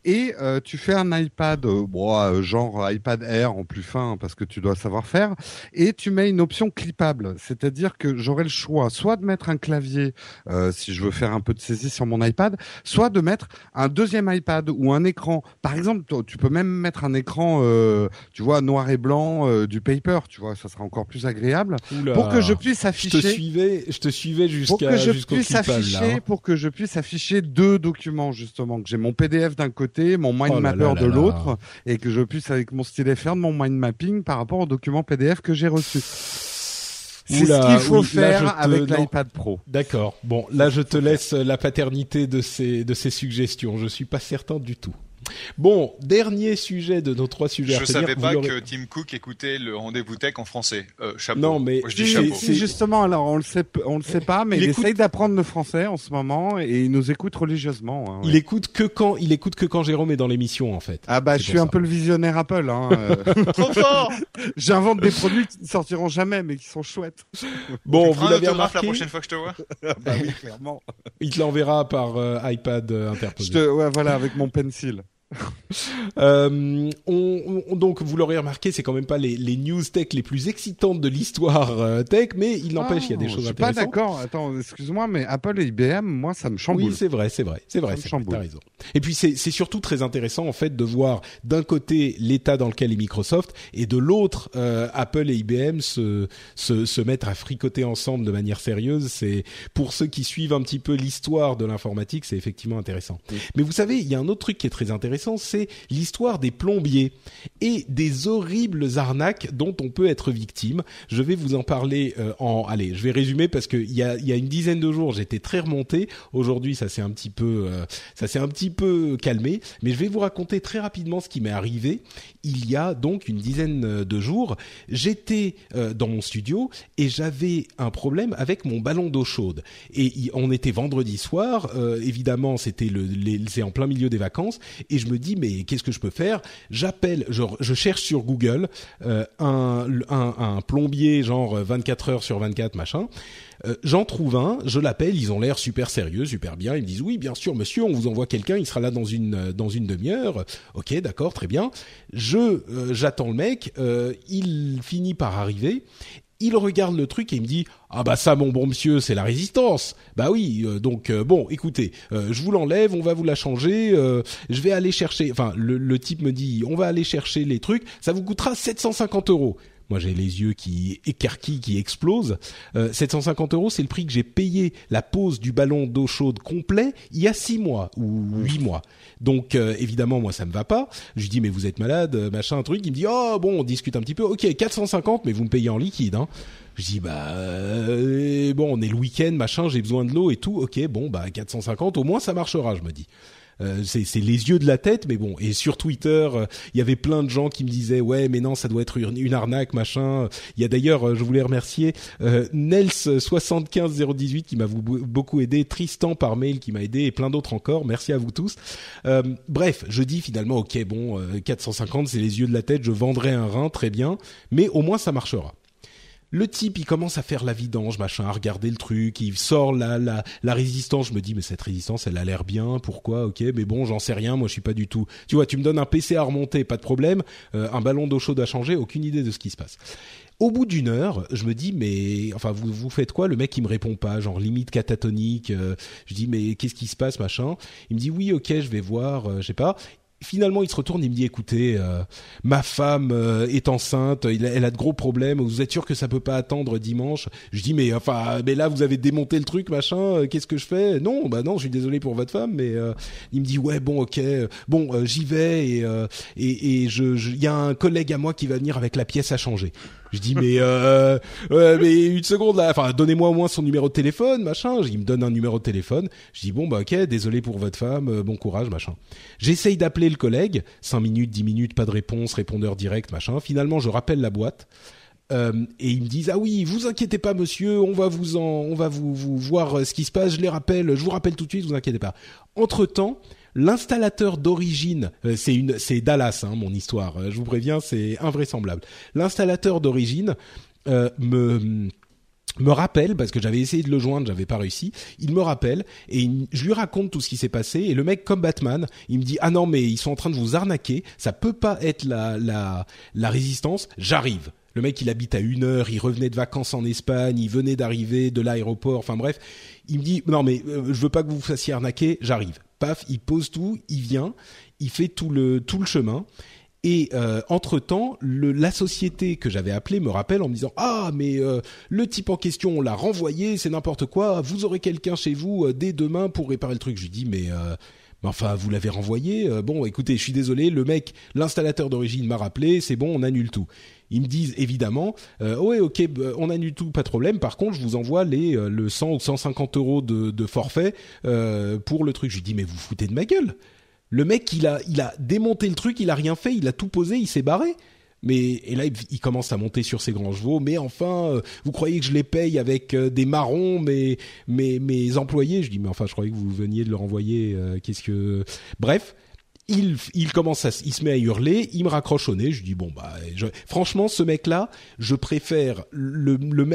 Et euh, tu fais un iPad, euh, bon, euh, genre iPad Air en plus fin parce que tu dois savoir faire. Et tu mets une option clippable, c'est-à-dire que j'aurai le choix soit de mettre un clavier si je veux faire un peu de saisie sur mon iPad, soit de mettre un deuxième iPad ou un écran. Par exemple, tu peux même mettre un écran, euh, tu vois, noir et blanc euh, du paper, tu vois, ça sera encore plus agréable pour que je puisse afficher. Je te suivais, je te suivais jusqu'à pour que je puisse afficher, hein. pour que je puisse afficher deux documents justement, que j'ai mon PDF d'un côté, mon mind oh mapper de l'autre, et que je puisse avec mon stylet faire mon mind mapping par rapport au document PDF que j'ai reçu. C'est ce qu'il faut faire avec l'iPad Pro. D'accord. Bon, là, je te laisse la paternité de ces de ces suggestions. Je suis pas certain du tout. Bon, dernier sujet de nos trois sujets. Je savais pas que Tim Cook écoutait le rendez-vous tech en français. Euh, chapeau. Non, mais c'est justement alors on le sait, on le sait pas, mais il, essaye d'apprendre le français en ce moment et il nous écoute religieusement. Hein, il écoute que quand il écoute que quand Jérôme est dans l'émission en fait. Ah bah je suis un peu le visionnaire Apple. Hein, euh. Trop fort. J'invente des produits qui ne sortiront jamais mais qui sont chouettes. Bon, vous l'avez remarqué. la prochaine fois que je te vois? bah oui, clairement. Il te l'enverra par euh, iPad interposé. Je te, ouais, voilà, avec mon pencil. Euh, on, on, donc, vous l'aurez remarqué, c'est quand même pas les, les, news tech les plus excitantes de l'histoire euh, tech, mais il n'empêche, il y a des ah, choses je suis Pas d'accord. Attends, excuse-moi, mais Apple et IBM, moi, ça me chamboule. Oui, c'est vrai, c'est vrai, c'est vrai. Ça me T'as raison. Et puis c'est surtout très intéressant en fait de voir d'un côté l'état dans lequel est Microsoft et de l'autre euh, Apple et IBM se, se se mettre à fricoter ensemble de manière sérieuse. C'est pour ceux qui suivent un petit peu l'histoire de l'informatique, c'est effectivement intéressant. Mais vous savez, il y a un autre truc qui est très intéressant c'est l'histoire des plombiers et des horribles arnaques dont on peut être victime. Je vais vous en parler euh, en, allez, je vais résumer parce qu'il y a, y a une dizaine de jours, j'étais très remonté. Aujourd'hui, ça s'est un petit peu, euh, un petit peu calmé, mais je vais vous raconter très rapidement ce qui m'est arrivé. Il y a donc une dizaine de jours, j'étais euh, dans mon studio et j'avais un problème avec mon ballon d'eau chaude. Et on était vendredi soir, évidemment, c'était c'est en plein milieu des vacances, et je me dis mais qu'est-ce que je peux faire? J'appelle, je, je, cherche sur Google euh, un, plombier genre 24 heures sur 24 machin. Euh, J'en trouve un, je l'appelle, ils ont l'air super sérieux, super bien. Ils me disent oui, bien sûr, monsieur, on vous envoie quelqu'un, il sera là dans une euh, dans une demi-heure. Ok, d'accord, très bien. Je euh, j'attends le mec, il finit par arriver il regarde le truc et il me dit ah bah ça mon bon monsieur c'est la résistance. Bah oui euh, donc euh, bon écoutez euh, je vous l'enlève on va vous la changer je vais aller chercher enfin le, le, type me dit on va aller chercher les trucs ça vous coûtera 750 euros moi, j'ai les yeux qui écarquillent, qui explosent. 750 euros, c'est le prix que j'ai payé la pose du ballon d'eau chaude complet il y a six mois ou huit mois. Donc, évidemment, moi, ça me va pas. Je lui dis, mais vous êtes malade, machin, un truc. Il me dit, oh bon, on discute un petit peu. Ok, 450, mais vous me payez en liquide. Hein. Je dis bah euh, bon, on est le week-end, machin, j'ai besoin de l'eau et tout. Ok, bon bah 450, au moins ça marchera, je me dis. Euh, c'est les yeux de la tête, mais bon. Et sur Twitter, euh, il y avait plein de gens qui me disaient ouais, mais non, ça doit être une, arnaque, machin. Il y a d'ailleurs, je voulais remercier Nels 75018 qui m'a beaucoup aidé, Tristan par mail qui m'a aidé et plein d'autres encore. Merci à vous tous. bref, je dis finalement ok, bon, 450, c'est les yeux de la tête. Je vendrai un rein, très bien, mais au moins ça marchera. Le type, il commence à faire la vidange, machin, à regarder le truc, il sort la, la, la résistance. Je me dis, mais cette résistance, elle a l'air bien, pourquoi Ok, mais bon, j'en sais rien, moi je suis pas du tout... Tu vois, tu me donnes un PC à remonter, pas de problème, euh, un ballon d'eau chaude à changer, aucune idée de ce qui se passe. Au bout d'une heure, je me dis mais enfin vous vous faites quoi? Le mec il me répond pas, genre limite catatonique. Euh, je dis mais qu'est-ce qui se passe machin? Il me dit oui ok je vais voir, euh, je sais pas finalement, il se retourne, il me dit "Écoutez, euh, ma femme euh, est enceinte, elle a de gros problèmes. Vous êtes sûr que ça peut pas attendre dimanche? Je dis "Mais enfin, mais là, vous avez démonté le truc, machin. euh, Qu'est-ce que je fais? Non, bah non, je suis désolé pour votre femme, mais euh, il me dit "Ouais, bon, ok, bon, euh, j'y vais et et, et je- il y a un collègue à moi qui va venir avec la pièce à changer." Je dis mais euh, euh, mais une seconde là, enfin donnez-moi au moins son numéro de téléphone, machin. Il me donne un numéro de téléphone. Je dis bon bah ok, désolé pour votre femme, euh, bon courage, machin. J'essaye d'appeler le collègue, 5 minutes, 10 minutes, pas de réponse, répondeur direct, machin. Finalement, je rappelle la boîte. Euh, et ils me disent ah oui vous inquiétez pas monsieur on va vous en on va vous vous voir euh, ce qui se passe je les rappelle je vous rappelle tout de suite vous inquiétez pas entre temps l'installateur d'origine euh, c'est Dallas hein, mon histoire euh, je vous préviens c'est invraisemblable l'installateur d'origine euh, me me rappelle parce que j'avais essayé de le joindre, j'avais pas réussi. Il me rappelle et je lui raconte tout ce qui s'est passé et le mec comme Batman, il me dit ah non mais ils sont en train de vous arnaquer, ça peut pas être la la la résistance. J'arrive. Le mec il habite à une heure, il revenait de vacances en Espagne, il venait d'arriver de l'aéroport, enfin bref, il me dit non mais euh, je veux pas que vous vous fassiez arnaquer, j'arrive. Paf, il pose tout, il vient, il fait tout le tout le chemin. Et euh, entre temps, la société que j'avais appelée me rappelle en me disant ah mais euh, le type en question on l'a renvoyé, c'est n'importe quoi. Vous aurez quelqu'un chez vous euh, dès demain pour réparer le truc. Je lui dis mais euh, enfin vous l'avez renvoyé. Euh, bon écoutez, je suis désolé, le mec, l'installateur d'origine m'a rappelé, c'est bon, on annule tout. Ils me disent évidemment, euh, ouais ok, bah, on annule tout, pas de problème. Par contre, je vous envoie les euh, le 100 ou 150 euros de, forfait pour le truc. Je lui dis mais vous foutez de ma gueule. Le mec, il a, il a démonté le truc, il a rien fait, il a tout posé, il s'est barré. Mais et là, il, commence à monter sur ses grands chevaux. Mais enfin, euh, vous croyez que je les paye avec euh, des marrons, mes, mes, mes employés? Je dis, mais enfin, je croyais que vous veniez de leur envoyer. euh, Qu'est-ce que Bref. Il, commence à, il se met à hurler, il me raccroche au nez. Je dis bon bah, franchement, ce mec-là, je préfère le, le,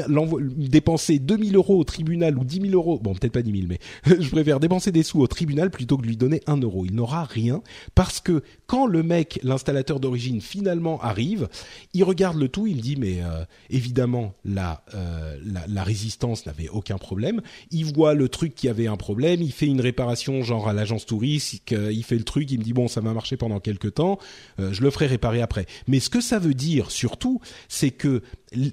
dépenser 2000 euros au tribunal ou 10 000 euros. Bon, peut-être pas 10 000, mais je préfère dépenser des sous au tribunal plutôt que de lui donner un euro. Il n'aura rien parce que quand le mec, l'installateur d'origine, finalement arrive, il regarde le tout, il me dit mais euh, évidemment la, euh, la la résistance n'avait aucun problème. Il voit le truc qui avait un problème, il fait une réparation genre à l'agence touristique, il fait le truc, il me dit bon ça va marcher pendant quelques temps, euh, je le ferai réparer après. Mais ce que ça veut dire surtout, c'est que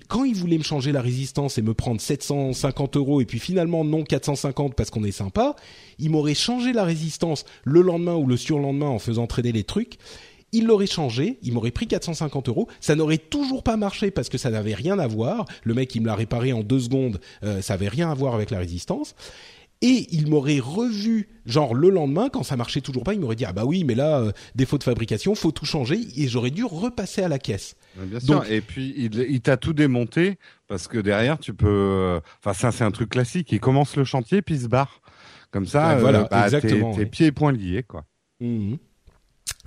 quand il voulait me changer la résistance et me prendre 750 euros et puis finalement non 450 parce qu'on est sympa, il m'aurait changé la résistance le lendemain ou le surlendemain en faisant trader les trucs. Il l'aurait changé, il m'aurait pris 450 euros, ça n'aurait toujours pas marché parce que ça n'avait rien à voir. Le mec, il me l'a réparé en deux secondes, euh, ça avait rien à voir avec la résistance. Et il m'aurait revu, genre le lendemain, quand ça marchait toujours pas, il m'aurait dit ah bah oui, mais là euh, défaut de fabrication, faut tout changer, et j'aurais dû repasser à la caisse. Bien sûr. Et puis il, il t'a tout démonté parce que derrière tu peux. euh, Enfin ça c'est un truc classique. Il commence le chantier puis il se barre. Comme ça, Ouais, voilà, euh, bah, exactement, T'es, pieds et poings liés quoi. Mhm.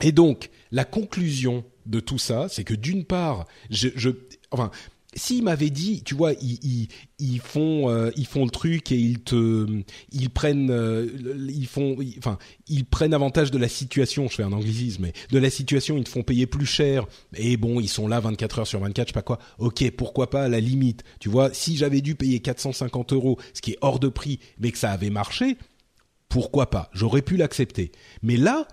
Et donc, la conclusion de tout ça, c'est que d'une part, je, je enfin, s'ils m'avaient dit, tu vois, ils, ils, font, euh, ils font le truc et ils te, ils prennent, euh, ils font, enfin, ils prennent avantage de la situation. Je fais un anglicisme, mais de la situation, ils te font payer plus cher. Et bon, ils sont là 24 heures sur 24, je sais pas quoi. Ok, pourquoi pas à la limite. Tu vois, si j'avais dû payer 450 euros, ce qui est hors de prix, mais que ça avait marché, pourquoi pas? J'aurais pu l'accepter. Mais là,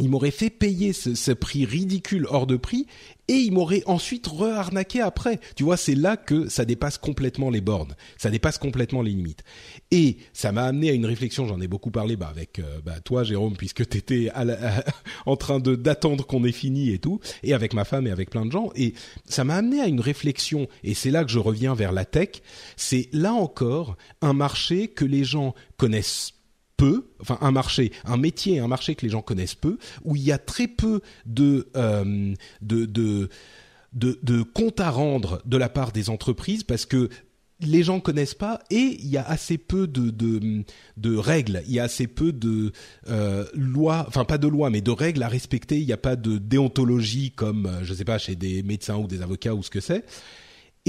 il m'aurait fait payer ce, prix ridicule hors de prix et il m'aurait ensuite re-arnaqué après. Tu vois, c'est là que ça dépasse complètement les bornes, ça dépasse complètement les limites. Et ça m'a amené à une réflexion, j'en ai beaucoup parlé bah, avec euh, bah, toi Jérôme, puisque tu étais en train de d'attendre qu'on ait fini et tout, et avec ma femme et avec plein de gens. Et ça m'a amené à une réflexion, et c'est là que je reviens vers la tech, c'est là encore un marché que les gens connaissent un marché, un métier, un marché que les gens connaissent peu, où il y a très peu de euh, comptes à rendre de la part des entreprises parce que les gens connaissent pas et il y a assez peu de règles, il y a assez peu de euh, lois, enfin pas de lois mais de règles à respecter. Il n'y a pas de déontologie comme euh, je sais pas chez des médecins ou des avocats ou ce que c'est.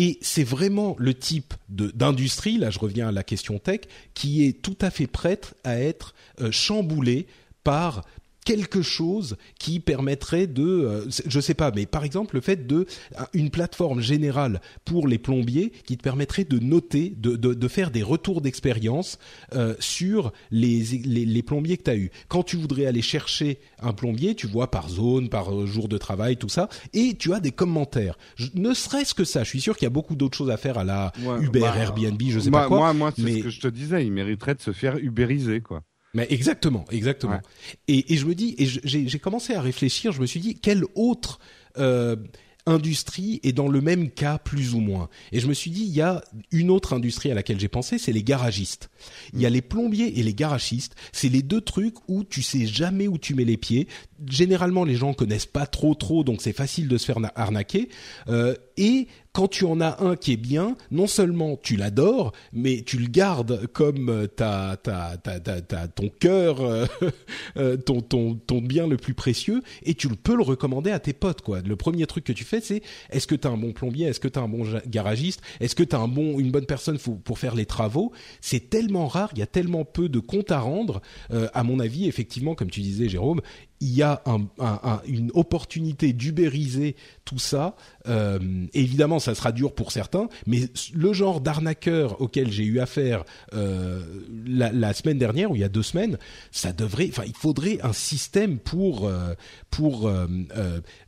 Et c'est vraiment le type d'industrie, là je reviens à la question tech, qui est tout à fait prête à être euh, chamboulée par quelque chose qui permettrait de, euh, je sais pas, mais par exemple le fait de une plateforme générale pour les plombiers qui te permettrait de noter, de, de, de faire des retours d'expérience euh, sur les, les, les, plombiers que tu as eu. Quand tu voudrais aller chercher un plombier, tu vois par zone, par euh, jour de travail, tout ça, et tu as des commentaires. Je, ne serait-ce que ça, je suis sûr qu'il y a beaucoup d'autres choses à faire à la Uber, bah, Airbnb, je sais pas quoi. Moi, moi c'est ce que je te disais, il mériterait de se faire ubériser, quoi. Mais exactement, exactement. Et, et, je me dis, et j'ai commencé à réfléchir, je me suis dit, quelle autre euh, industrie est dans le même cas plus ou moins? Et je me suis dit, il y a une autre industrie à laquelle j'ai pensé, c'est les garagistes. Il y a les plombiers et les garagistes. C'est les deux trucs où tu sais jamais où tu mets les pieds. Généralement, les gens connaissent pas trop trop, donc c'est facile de se faire arnaquer. Euh, et quand tu en as un qui est bien, non seulement tu l'adores, mais tu le gardes comme euh, ta, ta, ta, ta, ton cœur, euh, euh, ton, ton, ton bien le plus précieux, et tu peux le recommander à tes potes. Quoi. Le premier truc que tu fais, c'est est-ce que tu as un bon plombier, est-ce que tu as un bon garagiste, est-ce que tu as un bon, une bonne personne pour faire les travaux? C'est tellement rare, il y a tellement peu de comptes à rendre. à mon avis, effectivement, comme tu disais, Jérôme, il y a un, un, une opportunité d'ubériser tout ça. Euh, évidemment, ça sera dur pour certains, mais le genre d'arnaqueur auquel j'ai eu affaire euh, la, semaine dernière ou il y a deux semaines, ça devrait, enfin, il faudrait un système pour euh, pour.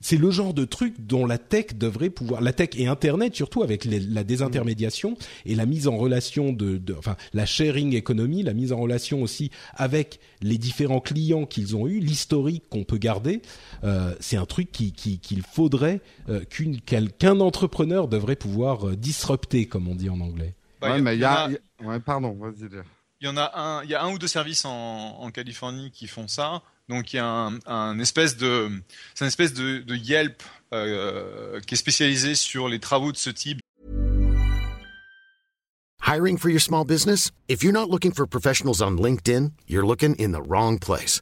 C'est le genre de truc dont la tech devrait pouvoir, la tech et Internet surtout avec la désintermédiation et la mise en relation de, de, enfin, la sharing economy, la mise en relation aussi avec les différents clients qu'ils ont eu, l'historique qu'on peut garder, euh, c'est un truc qu'il qui, qu'il faudrait euh, qu'une qu'un entrepreneur devrait pouvoir euh, disrupter, comme on dit en anglais. Bah, ouais, mais il y a, ouais, pardon, vas-y. Il y en a un, il y a un ou deux services en, en Californie qui font ça. Donc il y a un, un espèce de, c'est une espèce de, de Yelp euh, qui est spécialisé sur les travaux de ce type. Hiring for your small business? If you're not looking for professionals on LinkedIn, you're looking in the wrong place.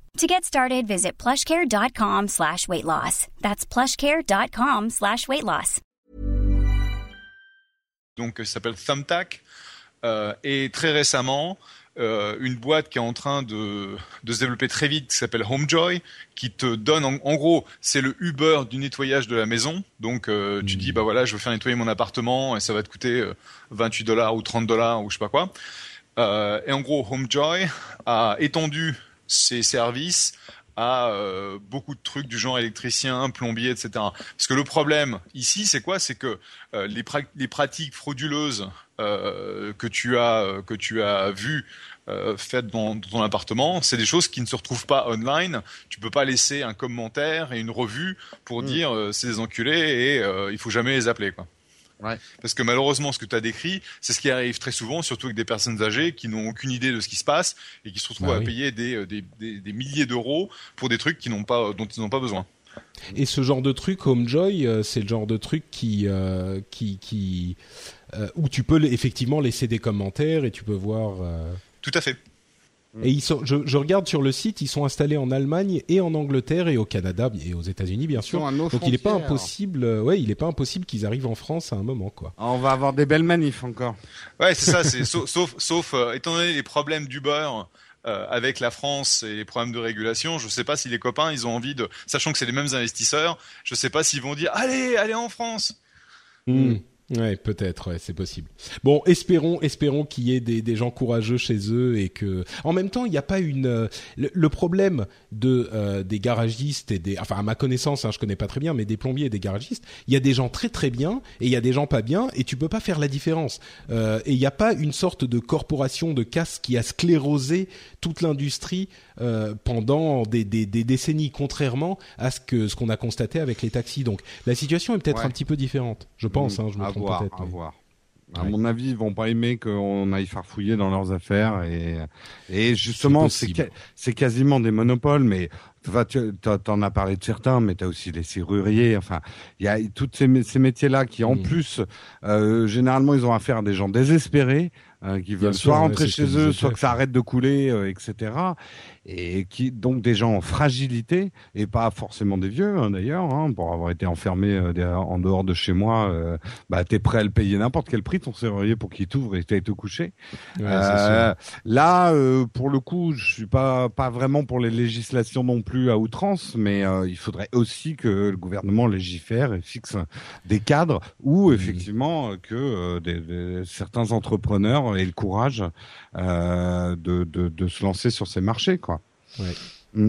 To get started, visit plushcare.com slash weight loss. That's plushcare.com slash weight loss. Donc, ça s'appelle Thumbtack. Euh, et très récemment, euh, une boîte qui est en train de, de se développer très vite, qui s'appelle Homejoy, qui te donne, en, en gros, c'est le Uber du nettoyage de la maison. Donc, euh, tu dis, bah voilà, je veux faire nettoyer mon appartement et ça va te coûter 28 euh, dollars ou 30 dollars ou je sais pas quoi. Euh, et en gros, Homejoy a étendu ses services à euh, beaucoup de trucs du genre électricien, plombier, etc. Parce que le problème ici, c'est quoi? C'est que euh, les, pra les, pratiques frauduleuses euh, que tu as que tu as vues faites dans, dans, ton appartement, c'est des choses qui ne se retrouvent pas online. Tu peux pas laisser un commentaire et une revue pour mmh. dire c'est des enculés et il faut jamais les appeler quoi. Ouais. Parce que malheureusement, ce que tu as décrit, c'est ce qui arrive très souvent, surtout avec des personnes âgées qui n'ont aucune idée de ce qui se passe et qui se retrouvent bah à oui. payer des, des, des, des milliers d'euros pour des trucs qui n'ont pas, dont ils n'ont pas besoin. Et ce genre de truc, Homejoy, euh, c'est le genre de truc qui, euh, qui, qui euh, où tu peux effectivement laisser des commentaires et tu peux voir. Euh, Tout à fait. Et ils sont, je, je, regarde sur le site, ils sont installés en Allemagne et en Angleterre et au Canada et aux États-Unis bien sûr. Donc il n'est pas impossible, euh, ouais, il n'est pas impossible qu'ils arrivent en France à un moment quoi. Ah, on va avoir des belles manifs encore. Ouais, c'est ça. C'est sauf, sauf, sauf euh, étant donné les problèmes d'Uber. Euh, avec la France et les problèmes de régulation, je ne sais pas si les copains ils ont envie de, sachant que c'est les mêmes investisseurs, je ne sais pas s'ils vont dire allez, allez en France. Mmh. Ouais, peut-être, ouais, c'est possible. Bon, espérons, espérons qu'il y ait des, des, gens courageux chez eux et que, en même temps, il n'y a pas une. Euh, le, problème de euh, des garagistes et des, enfin à ma connaissance, hein, je connais pas très bien, mais des plombiers et des garagistes, il y a des gens très très bien et il y a des gens pas bien et tu peux pas faire la différence. Euh, et il n'y a pas une sorte de corporation de casse qui a sclérosé toute l'industrie pendant des, des, des, décennies, contrairement à ce que ce qu'on a constaté avec les taxis. Donc la situation est peut-être un petit peu différente, je pense. Mmh, hein, je me peut-être. À voir. À mon avis, ils vont pas aimer qu'on aille farfouiller dans leurs affaires et et justement c'est quasiment des monopoles, mais tu en as parlé de certains, mais tu as aussi les serruriers. Enfin, il y a toutes ces, ces métiers-là qui, en mmh. plus, euh, généralement, ils ont affaire à des gens désespérés euh, qui veulent soit rentrer chez eux, soit que ça arrête de couler, euh, etc. Et qui donc des gens en fragilité et pas forcément des vieux hein, d'ailleurs. Hein, pour avoir été enfermé euh, en dehors de chez moi, euh, bah t'es prêt à le payer n'importe quel prix ton serrurier pour qu'il t'ouvre et t'aille te coucher. là, pour le coup, je suis pas pas vraiment pour les législations non plus à outrance, mais il faudrait aussi que le gouvernement légifère et fixe des cadres où mmh. effectivement que des, certains entrepreneurs et le courage euh, de, de, de, se lancer sur ces marchés, quoi. Ouais. Mm.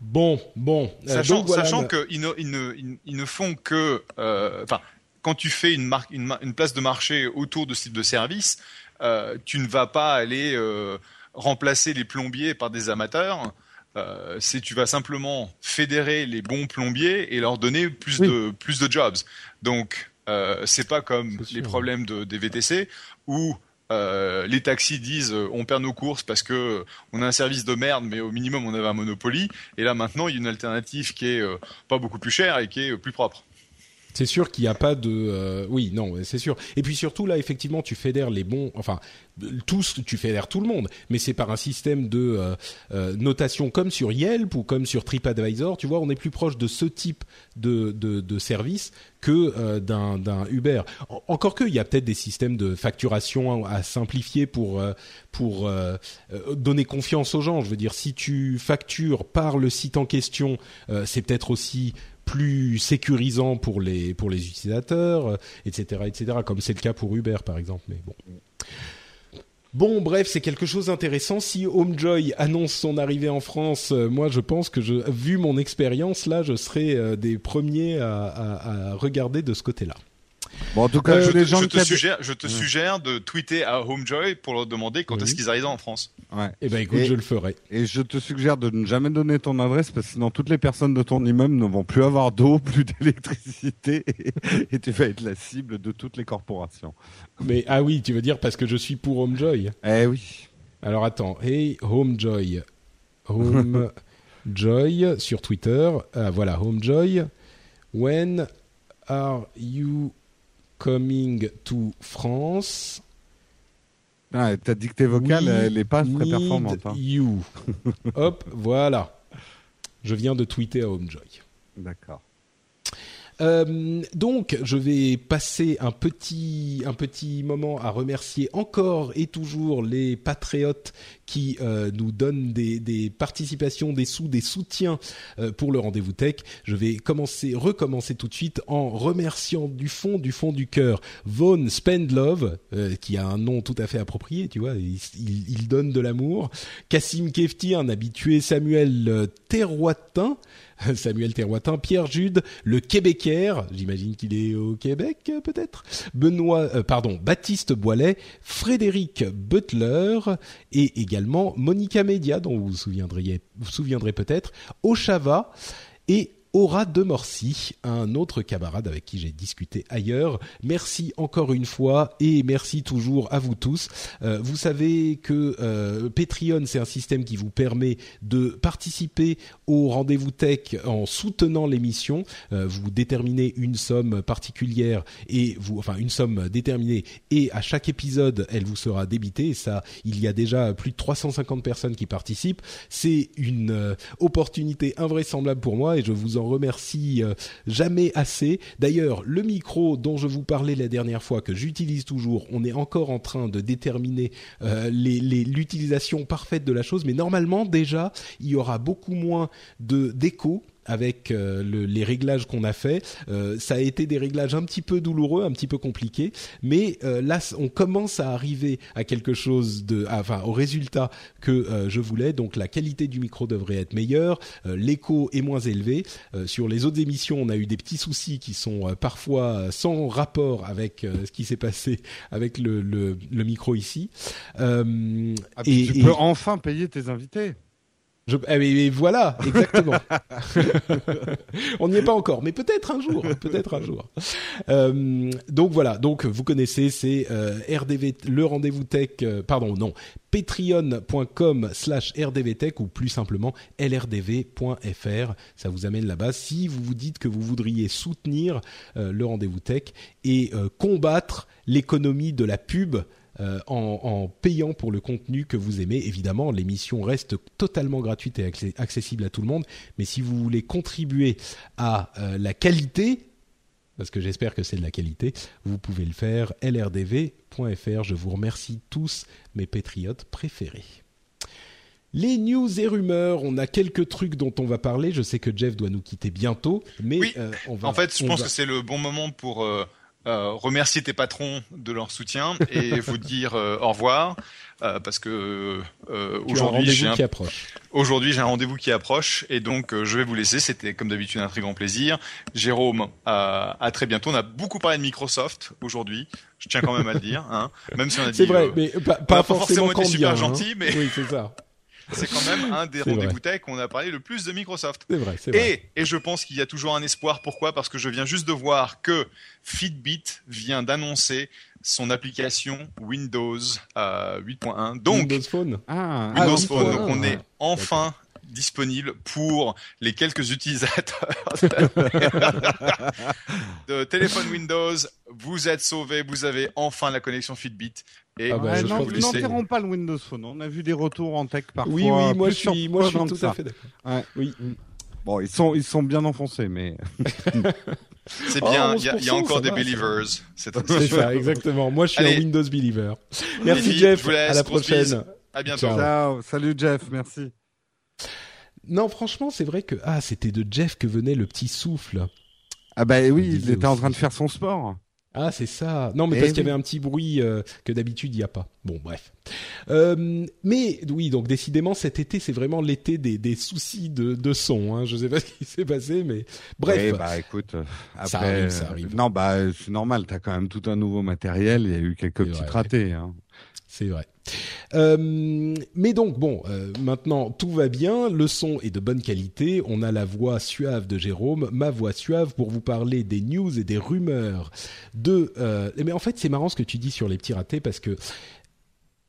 Bon, bon. Euh, sachant, donc, voilà, sachant qu'ils ne, ils ne, ils ne font que, euh, enfin, quand tu fais une, marque, une, une, place de marché autour de ce type de service, euh, tu ne vas pas aller euh, remplacer les plombiers par des amateurs. Euh, c'est tu vas simplement fédérer les bons plombiers et leur donner plus oui. de plus de jobs. Donc euh, c'est pas comme les problèmes de, des VTC où euh, les taxis disent euh, on perd nos courses parce que euh, on a un service de merde mais au minimum on avait un monopoly et là maintenant il y a une alternative qui est pas beaucoup plus chère et qui est plus propre. C'est sûr qu'il n'y a pas de oui non c'est sûr et puis surtout là effectivement tu fédères les bons enfin tous, tu fédères tout le monde, mais c'est par un système de euh, euh, notation comme sur Yelp ou comme sur TripAdvisor. Tu vois, on est plus proche de ce type de, service que euh, d'un, d'un Uber. encore que, il y a peut-être des systèmes de facturation à simplifier pour pour donner confiance aux gens. Je veux dire, si tu factures par le site en question, c'est peut-être aussi plus sécurisant pour les pour les utilisateurs, etc., etc. Comme c'est le cas pour Uber, par exemple. Mais bon. Bon, bref, c'est quelque chose d'intéressant. Si Homejoy annonce son arrivée en France, euh, moi, je pense que, je, vu mon expérience, là, je serai euh, des premiers à regarder de ce côté-là. Bon, en tout cas, euh, je, gens je, te suggère, je te suggère de tweeter à Homejoy pour leur demander quand oui. est-ce qu'ils arrivent en France. Ouais. Eh ben, écoute, et, je le ferai. Et je te suggère de ne jamais donner ton adresse parce que sinon toutes les personnes de ton immeuble ne vont plus avoir d'eau, plus d'électricité et, et, tu vas être la cible de toutes les corporations. Mais ah oui, tu veux dire parce que je suis pour Homejoy? Eh oui. Alors attends, hey Homejoy, Homejoy sur Twitter. Ah, voilà, Homejoy. When are you Coming to France. Ah, ta dictée vocale, elle n'est pas très performante. Hein. You. Hop, voilà. Je viens de tweeter à Homejoy. D'accord. Euh, donc, je vais passer un petit un petit moment à remercier encore et toujours les patriotes qui euh, nous donnent des, des, participations, des sous, des soutiens euh, pour le rendez-vous tech. Je vais commencer, recommencer tout de suite en remerciant du fond, du fond du cœur, Von Spendlove, euh, qui a un nom tout à fait approprié, tu vois, il, il, il donne de l'amour. Cassim Kefti, un habitué, Samuel euh, Terroitin, Samuel Terroitin, Pierre Jude, le Québécois, j'imagine qu'il est au Québec peut-être, Benoît, euh, pardon, Baptiste Boilet, Frédéric Butler et également Monica Media, dont vous vous souviendrez peut-être, Oshava et Aura de Morcy, un autre camarade avec qui j'ai discuté ailleurs. Merci encore une fois et merci toujours à vous tous. Euh, vous savez que euh, Patreon, c'est un système qui vous permet de participer au rendez-vous tech en soutenant l'émission. Euh, vous déterminez une somme particulière et vous, enfin une somme déterminée et à chaque épisode, elle vous sera débitée. Ça, il y a déjà plus de 350 personnes qui participent. C'est une opportunité invraisemblable pour moi et je vous en remercie euh, jamais assez. D'ailleurs, le micro dont je vous parlais la dernière fois, que j'utilise toujours, on est encore en train de déterminer euh, l'utilisation parfaite de la chose, mais normalement déjà, il y aura beaucoup moins de d'écho avec euh, le, les réglages qu'on a fait. Euh, ça a été des réglages un petit peu douloureux, un petit peu compliqués, mais euh, là on commence à arriver à quelque chose de, enfin au résultat que je voulais. Donc la qualité du micro devrait être meilleure, l'écho est moins élevé. sur les autres émissions, on a eu des petits soucis qui sont parfois sans rapport avec ce qui s'est passé avec le, le, le micro ici. Ah, et, tu peux enfin payer tes invités. Eh, voilà, exactement. On n'y est pas encore, mais peut-être un jour, peut-être un jour. Euh, donc voilà, donc vous connaissez, c'est euh, RDV, le rendez-vous tech, euh, pardon, non, patreon.com slash rdvtech ou plus simplement lrdv.fr. Ça vous amène là-bas si vous vous dites que vous voudriez soutenir le rendez-vous tech et combattre l'économie de la pub euh, en, payant pour le contenu que vous aimez. Évidemment, l'émission reste totalement gratuite et accessible à tout le monde. Mais si vous voulez contribuer à euh, la qualité, parce que j'espère que c'est de la qualité, vous pouvez le faire. lrdv.fr. Je vous remercie tous, mes patriotes préférés. Les news et rumeurs, on a quelques trucs dont on va parler. Je sais que Jeff doit nous quitter bientôt, mais euh, on va. En fait, je pense que c'est le bon moment pour euh, remercier tes patrons de leur soutien et vous dire euh, au revoir euh, parce que aujourd'hui j'ai un qui approche. Aujourd'hui j'ai un rendez-vous qui approche et donc je vais vous laisser. C'était comme d'habitude un très grand plaisir. Jérôme, à très bientôt. On a beaucoup parlé de Microsoft aujourd'hui. Je tiens quand même à le dire, hein. même si on a dit. C'est vrai, mais pas, forcément, été super hein. gentil, mais. Oui, c'est ça c'est quand même un des rendez-vous tech où on a parlé le plus de Microsoft. C'est vrai, c'est vrai. Et, et je pense qu'il y a toujours un espoir. Pourquoi? Parce que je viens juste de voir que Fitbit vient d'annoncer son application Windows 8.1. Euh, Donc, Windows Phone. Ah, Windows ah, Phone. Donc, on est enfin disponible pour les quelques utilisateurs de téléphone Windows. Vous êtes sauvés, vous avez enfin la connexion Fitbit. Et ah bah, n'enterrons pas le Windows Phone. On a vu des retours en tech parfois. Oui, oui, moi je suis, moi je suis tout à fait d'accord. Oui. Bon, ils sont, ils sont bien enfoncés, mais. C'est bien, oh, il y, a encore des believers. C'est ça, exactement. Moi, je suis un Windows believer. Merci Jeff. à la prochaine. À bientôt. Ciao. Salut Jeff. Merci. Non, franchement, c'est vrai que ah, c'était de Jeff que venait le petit souffle. Ah bah oui, il, était en train de faire son sport. Ah, c'est ça. Non, mais eh parce qu'il y avait un petit bruit euh, que d'habitude il n'y a pas. Bon, bref. Euh, mais oui, donc décidément cet été, c'est vraiment l'été des, des, soucis de, de son. Hein. Je sais pas ce qui s'est passé, mais bref. Oui, bah écoute, après, ça arrive, ça arrive. non, bah c'est normal. T'as quand même tout un nouveau matériel. Il y a eu quelques petits ratés. Hein. C'est vrai. Euh, mais donc bon, euh, maintenant tout va bien, le son est de bonne qualité, on a la voix suave de Jérôme, ma voix suave pour vous parler des news et des rumeurs de. Euh, mais en fait c'est marrant ce que tu dis sur les petits ratés parce que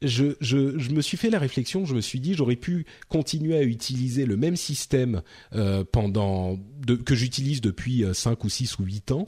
je, je, je, me suis fait la réflexion, je me suis dit j'aurais pu continuer à utiliser le même système euh, pendant de, que j'utilise depuis 5 euh, ou 6 ou 8 ans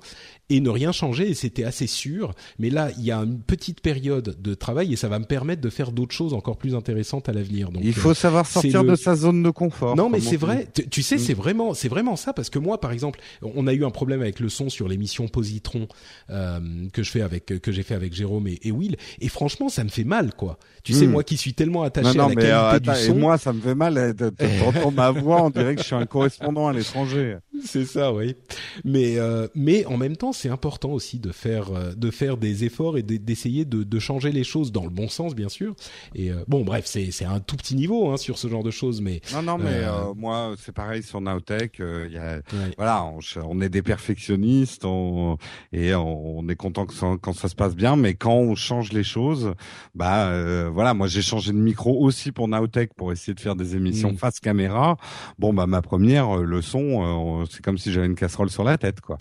et ne rien changer et c'était assez sûr. Mais là, il y a une petite période de travail et ça va me permettre de faire d'autres choses encore plus intéressantes à l'avenir. Donc il faut euh, savoir sortir de sa zone de confort. Non, mais c'est vrai. Tu, sais, mm. c'est vraiment, c'est vraiment ça parce que moi, par exemple, on a eu un problème avec le son sur l'émission Positron euh, que je fais avec que j'ai fait avec Jérôme et, et Will et franchement, ça me fait mal quoi. Tu sais, hmm. moi qui suis tellement attaché à la qualité euh, du son. Et moi, ça me fait mal d'entendre ma voix. On dirait que je suis un correspondant à l'étranger. C'est ça, oui. Mais euh, mais en même temps, c'est important aussi de faire euh, de faire des efforts et d'essayer de, de, changer les choses dans le bon sens, bien sûr. Et euh, bon, bref, c'est c'est un tout petit niveau hein, sur ce genre de choses, mais non, non, mais euh, moi, c'est pareil sur Nowtech. Y a, voilà, on, on, est des perfectionnistes, on, et on, est content que ça, quand ça se passe bien, mais quand on change les choses, bah voilà, moi j'ai changé de micro aussi pour Nowtech pour essayer de faire des émissions mm. face caméra. Bon, bah ma première, le son c'est comme si j'avais une casserole sur la tête, quoi.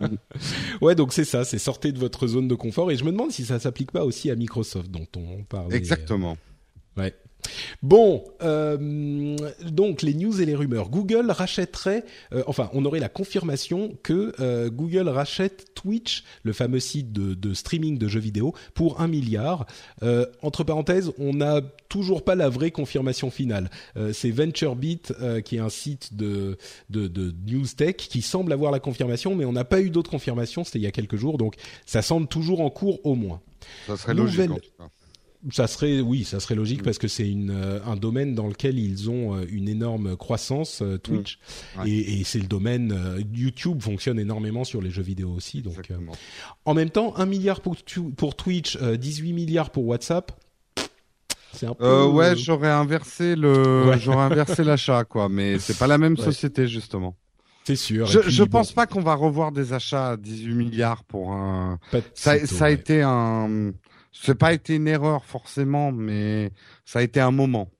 ouais, donc c'est ça, c'est sortez de votre zone de confort. Et je me demande si ça s'applique pas aussi à Microsoft, dont on parle. Exactement. Ouais. Bon, euh, donc les news et les rumeurs. Google rachèterait, euh, enfin, on aurait la confirmation que euh, Google rachète Twitch, le fameux site de, de, streaming de jeux vidéo, pour un milliard. Entre parenthèses, on n'a toujours pas la vraie confirmation finale. C'est VentureBeat, qui est un site de, de, de news tech, qui semble avoir la confirmation, mais on n'a pas eu d'autres confirmations. C'était il y a quelques jours, donc ça semble toujours en cours au moins. Ça serait logique. Ça serait, oui, ça serait logique parce que c'est une un domaine dans lequel ils ont une énorme croissance Twitch Ouais. et, et c'est le domaine YouTube fonctionne énormément sur les jeux vidéo aussi. Donc, en même temps, 1 milliard pour, pour Twitch, euh, 18 milliards pour WhatsApp. C'est un peu. Euh, ouais, j'aurais inversé le, Ouais. j'aurais inversé l'achat, quoi. Mais c'est pas la même Ouais. société, justement. c'est sûr. Je, puis, je bon, pense pas qu'on va revoir des achats à 18 milliards pour un. Ça, ça a ouais. été un. C'est pas été une erreur forcément, mais ça a été un moment.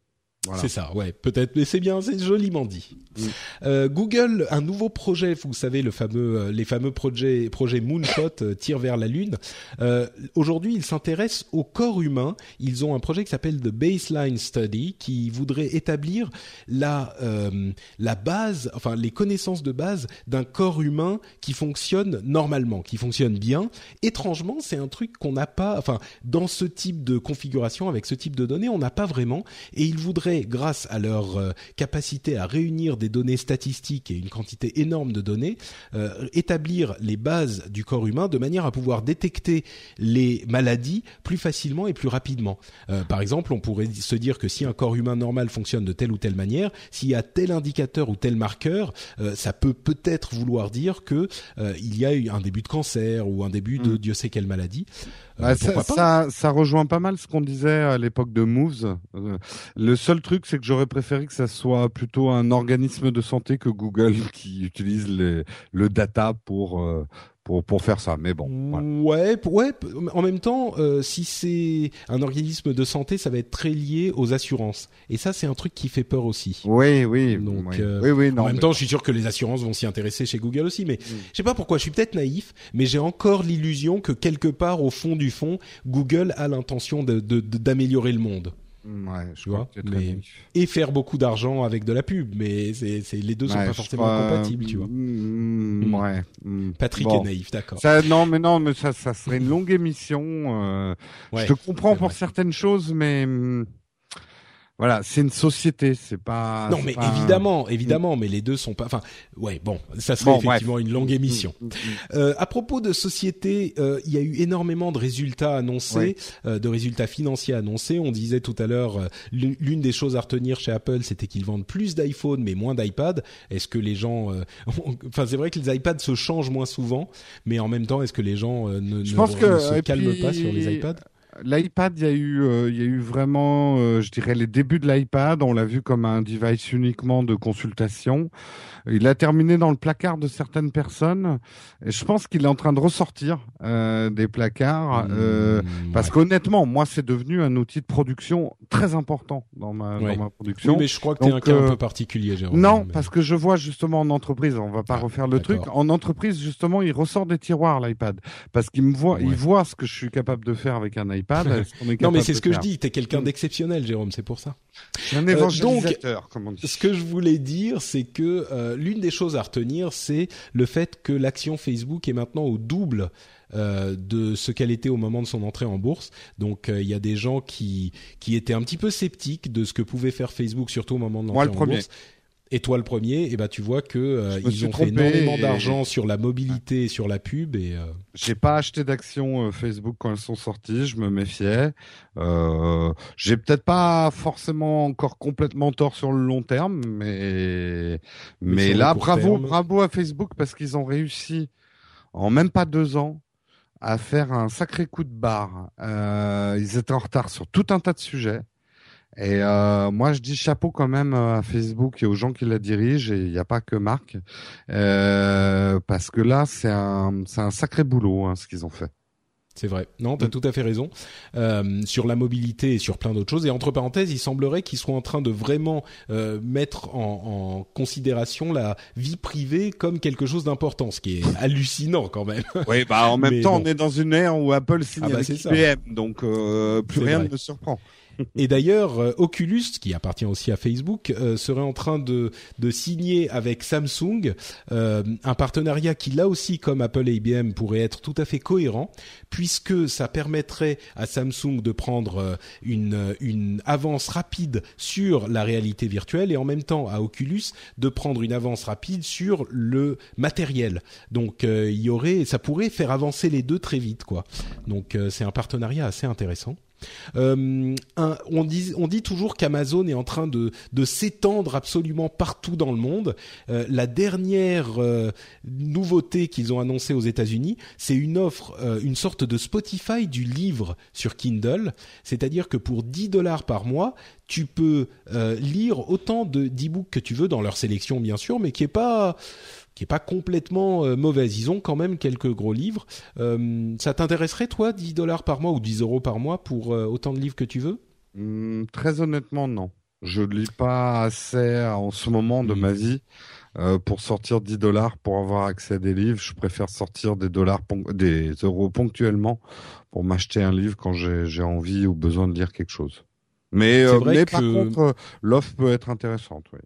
Voilà. C'est ça, ouais, peut-être, mais c'est bien, c'est joliment dit. Mm. Euh, Google, un nouveau projet, vous savez, le fameux, euh, les fameux projets, projets Moonshot, euh, tir vers la lune. Euh, Aujourd'hui, ils s'intéressent au corps humain. Ils ont un projet qui s'appelle The Baseline Study, qui voudrait établir la euh, la base, enfin les connaissances de base d'un corps humain qui fonctionne normalement, qui fonctionne bien. Étrangement, c'est un truc qu'on n'a pas, enfin dans ce type de configuration, avec ce type de données, on n'a pas vraiment. Et ils voudraient, grâce à leur euh, capacité à réunir des données statistiques et une quantité énorme de données, euh, établir les bases du corps humain de manière à pouvoir détecter les maladies plus facilement et plus rapidement. Euh, par exemple, on pourrait se dire que si un corps humain normal fonctionne de telle ou telle manière, s'il y a tel indicateur ou tel marqueur, euh, ça peut peut-être vouloir dire que il y a eu un début de cancer ou un début de Mm. Dieu sait quelle maladie. Euh, Ah, ça, ça, ça rejoint pas mal ce qu'on disait à l'époque de Moves. Euh, le seul truc, c'est que j'aurais préféré que ça soit plutôt un organisme de santé que Google qui utilise les, le data pour, euh, pour, pour faire ça. Mais bon, voilà. Ouais, ouais. En même temps, euh, si c'est un organisme de santé, ça va être très lié aux assurances. Et ça, c'est un truc qui fait peur aussi. Oui, oui, Donc, oui, euh, oui, oui, non. en même mais- temps, je suis sûr que les assurances vont s'y intéresser chez Google aussi. Mais je sais pas pourquoi. Je suis peut-être naïf, mais j'ai encore l'illusion que quelque part, au fond du fond, Google a l'intention de- de- de- d'améliorer le monde ouais, je tu crois vois, que mais- et faire beaucoup d'argent avec de la pub. Mais c'est, c'est les deux sont Ouais, pas je forcément crois- compatibles, tu vois. Mm, Mm. ouais. mm. Patrick Bon. est naïf, d'accord. Ça, non, mais non, mais ça, ça serait une longue émission. euh, Ouais, je te comprends pour certaines choses, mais voilà, c'est une société, c'est pas. Non, mais pas- évidemment, évidemment, mais les deux sont pas. Enfin, ouais, bon, ça serait Bon, bref. effectivement une longue émission. Mm, mm, mm. Euh, à propos de société, euh, il y a eu énormément de résultats annoncés, euh, de résultats financiers annoncés. On disait tout à l'heure, euh, l'une des choses à retenir chez Apple, c'était qu'ils vendent plus d'iPhone mais moins d'iPad. Est-ce que les gens, euh, enfin, c'est vrai que les iPads se changent moins souvent, mais en même temps, est-ce que les gens euh, ne, Je ne- pense que, ne se calment puis, pas sur les iPads? L'iPad, il y a eu, euh, il y a eu vraiment, euh, je dirais, les débuts de l'iPad. On l'a vu comme un device uniquement de consultation. Il a terminé dans le placard de certaines personnes. Et je pense qu'il est en train de ressortir euh, des placards. euh, Mmh, Parce ouais. qu'honnêtement, moi, c'est devenu un outil de production très important dans ma, Ouais. dans ma production. Oui, mais je crois que t'es un Donc, cas un euh, peu particulier, Jérôme. Non, Mais- parce que je vois justement en entreprise, on va pas Ah, refaire le truc. En entreprise, justement, il ressort des tiroirs l'iPad, parce qu'il me voit, il Ouais. voit ce que je suis capable de faire avec un iPad. Non, mais c'est ce que je dis. T'es quelqu'un Mm. d'exceptionnel, Jérôme. C'est pour ça. Un Euh, évangélisateur, comme on dit. Ce que je voulais dire, c'est que euh, l'une des choses à retenir, c'est le fait que l'action Facebook est maintenant au double euh, de ce qu'elle était au moment de son entrée en bourse. Donc euh, il y a des gens qui qui étaient un petit peu sceptiques de ce que pouvait faire Facebook, surtout au moment de l'entrée le en premier. bourse. Et toi le premier, et ben tu vois que euh, ils ont fait énormément et- d'argent sur la mobilité et sur la pub et euh, J'ai pas acheté d'actions euh, Facebook quand elles sont sorties, je me méfiais. Euh, j'ai peut-être pas forcément encore complètement tort sur le long terme, mais Mais là bravo terme. bravo à Facebook parce qu'ils ont réussi en même pas deux ans à faire un sacré coup de barre. Euh, ils étaient en retard sur tout un tas de sujets. Et euh, moi, je dis chapeau quand même euh, à Facebook et aux gens qui la dirigent. Et il n'y a pas que Marc, euh, parce que là, c'est un, c'est un sacré boulot hein, ce qu'ils ont fait. C'est vrai. Non, Mm. tu as tout à fait raison. Euh, sur la mobilité et sur plein d'autres choses. Et entre parenthèses, il semblerait qu'ils soient en train de vraiment euh, mettre en, en considération la vie privée comme quelque chose d'important, ce qui est hallucinant quand même. Oui, bah en même Mais temps, bon. on est dans une ère où Apple signe Ah bah, avec c'est ça. IBM, donc euh, plus C'est rien vrai. ne me surprend. Et d'ailleurs, euh, Oculus, qui appartient aussi à Facebook, euh, serait en train de, de signer avec Samsung euh, un partenariat qui, là aussi, comme Apple et IBM, pourrait être tout à fait cohérent, puisque ça permettrait à Samsung de prendre euh, une, une avance rapide sur la réalité virtuelle et en même temps à Oculus de prendre une avance rapide sur le matériel. Donc, euh, il y aurait, ça pourrait faire avancer les deux très vite, quoi. Donc, c'est un partenariat assez intéressant. Euh, on, dit, toujours qu'Amazon est en train de, s'étendre absolument partout dans le monde. Euh, la dernière euh, nouveauté qu'ils ont annoncée aux États-Unis, c'est une offre, une sorte de Spotify du livre sur Kindle. C'est-à-dire que pour 10 dollars par mois, tu peux lire autant de d'e-books que tu veux dans leur sélection, bien sûr, mais qui est pas qui est pas complètement euh, mauvaise. Ils ont quand même quelques gros livres. Euh, ça t'intéresserait toi 10 dollars par mois ou 10 euros par mois pour euh, autant de livres que tu veux? Hum, très honnêtement, non. Je lis pas assez en ce moment de Mm. ma vie pour sortir 10 dollars pour avoir accès à des livres. Je préfère sortir des dollars, des euros ponctuellement pour m'acheter un livre quand j'ai envie ou besoin de lire quelque chose. Mais, par contre, l'offre peut être intéressante. Oui.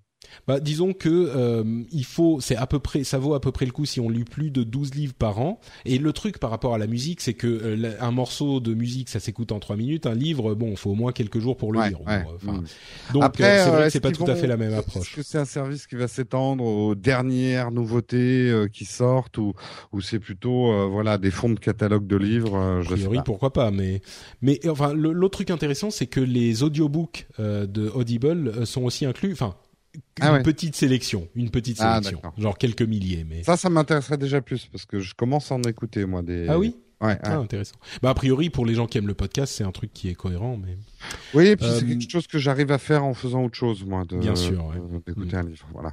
Bah, disons que euh, il faut, c'est à peu près, ça vaut à peu près le coup si on lit plus de 12 livres par an. Et le truc par rapport à la musique, c'est que euh, un morceau de musique, ça s'écoute en 3 minutes. Un livre, bon, il faut au moins quelques jours pour le Ouais, lire. ouais, Bon, enfin, mm. Donc euh, c'est euh, vrai que est-ce c'est pas tout à fait la même Est-ce approche. que c'est un service qui va s'étendre aux dernières nouveautés euh, qui sortent ou, ou c'est plutôt euh, voilà des fonds de catalogue de livres euh, Je sais priori, pas. pourquoi pas, mais mais enfin l'autre truc intéressant, c'est que les audiobooks euh, de Audible euh, sont aussi inclus. Enfin, une Ah ouais. petite sélection, une petite Ah, sélection, genre quelques milliers, mais Ça, ça m'intéresserait déjà plus parce que je commence à en écouter moi des. ah oui, Ouais. ouais. ah, intéressant. Bah a priori pour les gens qui aiment le podcast, c'est un truc qui est cohérent, mais Oui, et puis Euh, c'est quelque chose que j'arrive à faire en faisant autre chose moi. De, Bien sûr, ouais. euh, D'écouter un livre, voilà.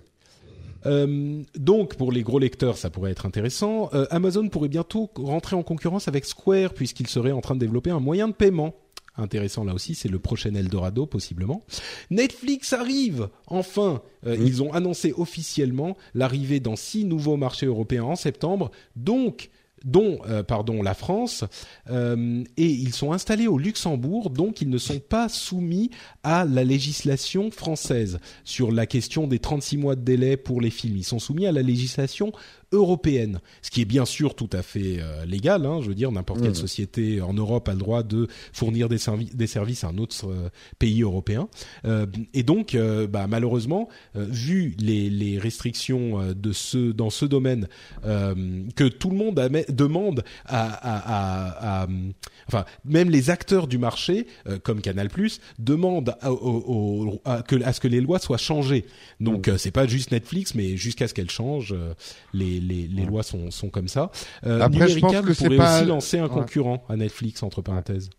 Euh, donc pour les gros lecteurs, ça pourrait être intéressant. Euh, Amazon pourrait bientôt rentrer en concurrence avec Square puisqu'il serait en train de développer un moyen de paiement. Intéressant là aussi, c'est le prochain Eldorado possiblement. Netflix arrive enfin. Euh. Ils ont annoncé officiellement l'arrivée dans six nouveaux marchés européens en septembre, donc dont euh, pardon la France Euh, et ils sont installés au Luxembourg donc ils ne sont pas soumis à la législation française sur la question des 36 mois de délai pour les films ils sont soumis à la législation européenne ce qui est bien sûr tout à fait euh, légal hein, je veux dire n'importe quelle Mhm. société en Europe a le droit de fournir des, servi- des services à un autre euh, pays européen Euh, et donc bah, malheureusement vu les, les restrictions de ce dans ce domaine que tout le monde demande à, à, à, à- enfin même les acteurs du marché comme Canal+ demandent à, au- au- à que à ce que les lois soient changées. Donc euh, c'est pas juste Netflix, mais jusqu'à ce qu'elles changent, euh, les les, les Ouais. lois sont sont comme ça. Euh, Après, je pense que c'est pourrait pas- aussi lancer un Ouais. concurrent à Netflix entre parenthèses.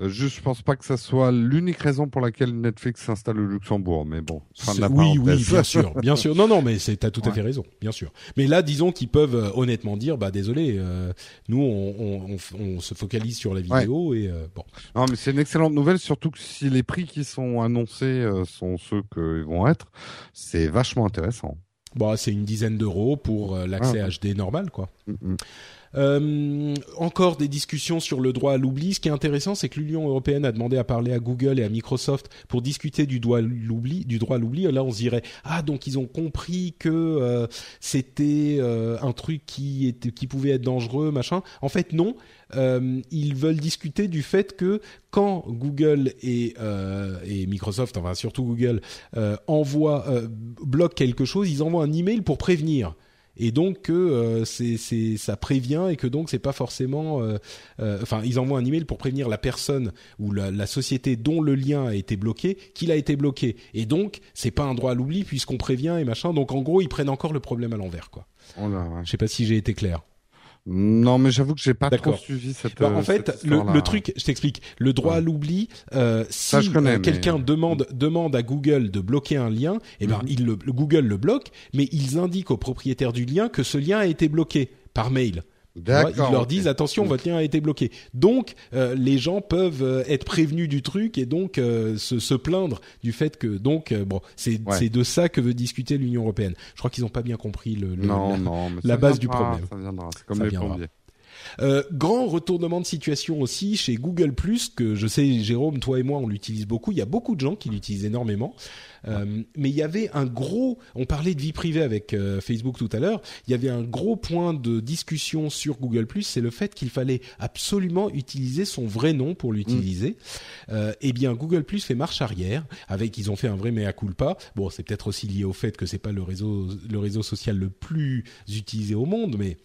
Euh, juste, je pense pas que ça soit l'unique raison pour laquelle Netflix s'installe au Luxembourg, mais bon. Fin de la oui, oui, bien sûr, bien sûr. Non, non, mais c'est t'as tout à fait raison, bien sûr. Mais là, disons qu'ils peuvent euh, honnêtement dire, bah désolé, euh, nous on, on, on, f- on se focalise sur la vidéo et bon. Non, mais c'est une excellente nouvelle, surtout que si les prix qui sont annoncés sont ceux qu'ils vont être, c'est vachement intéressant. Bon, c'est une dizaine d'euros pour euh, l'accès Ah. HD normal, quoi. Mm, mm. Euh, encore des discussions sur le droit à l'oubli. Ce qui est intéressant, c'est que l'Union européenne a demandé à parler à Google et à Microsoft pour discuter du droit à l'oubli. Du droit à l'oubli. Là, on se dirait ah donc ils ont compris que euh, c'était euh, un truc qui était qui pouvait être dangereux, machin. En fait, non. Ils veulent discuter du fait que quand Google et, Microsoft, enfin surtout Google, bloquent quelque chose, ils envoient un email pour prévenir et donc que euh, c'est c'est ça prévient et que donc c'est pas forcément euh, euh, enfin ils envoient un email pour prévenir la personne ou la, la société dont le lien a été bloqué qu'il a été bloqué. Et donc c'est pas un droit à l'oubli puisqu'on prévient et machin. Donc en gros ils prennent encore le problème à l'envers quoi. Oh là, ouais. je sais pas si j'ai été clair Non, mais j'avoue que j'ai pas trop suivi cette. Bah, euh, en fait, cette le, truc, je t'explique. Le droit à l'oubli, euh, si euh, mais- quelqu'un demande demande à Google de bloquer un lien, eh ben Mhm. il le, le Google le bloque, mais ils indiquent au propriétaire du lien que ce lien a été bloqué par mail. Vois, D'accord. ils leur disent attention, votre lien a été bloqué. Donc euh, les gens peuvent euh, être prévenus du truc et donc euh, se, se plaindre du fait que donc euh, bon c'est Ouais. c'est de ça que veut discuter l'Union européenne. Je crois qu'ils n'ont pas bien compris le, le- Non, la- non, mais la ça base du viendra, problème. Ça viendra. C'est comme Ça les viendra. plombiers. Euh, grand retournement de situation aussi chez Google que je sais Jérôme, toi et moi on l'utilise beaucoup. Il y a beaucoup de gens qui l'utilisent énormément. Euh, mais il y avait un gros, on parlait de vie privée avec euh, Facebook tout à l'heure. Il y avait un gros point de discussion sur Google c'est le fait qu'il fallait absolument utiliser son vrai nom pour l'utiliser. Euh, eh bien Google fait marche arrière. Avec, ils ont fait un vrai mea culpa. Bon, c'est peut-être aussi lié au fait que c'est pas le réseau, le réseau social le plus utilisé au monde, mais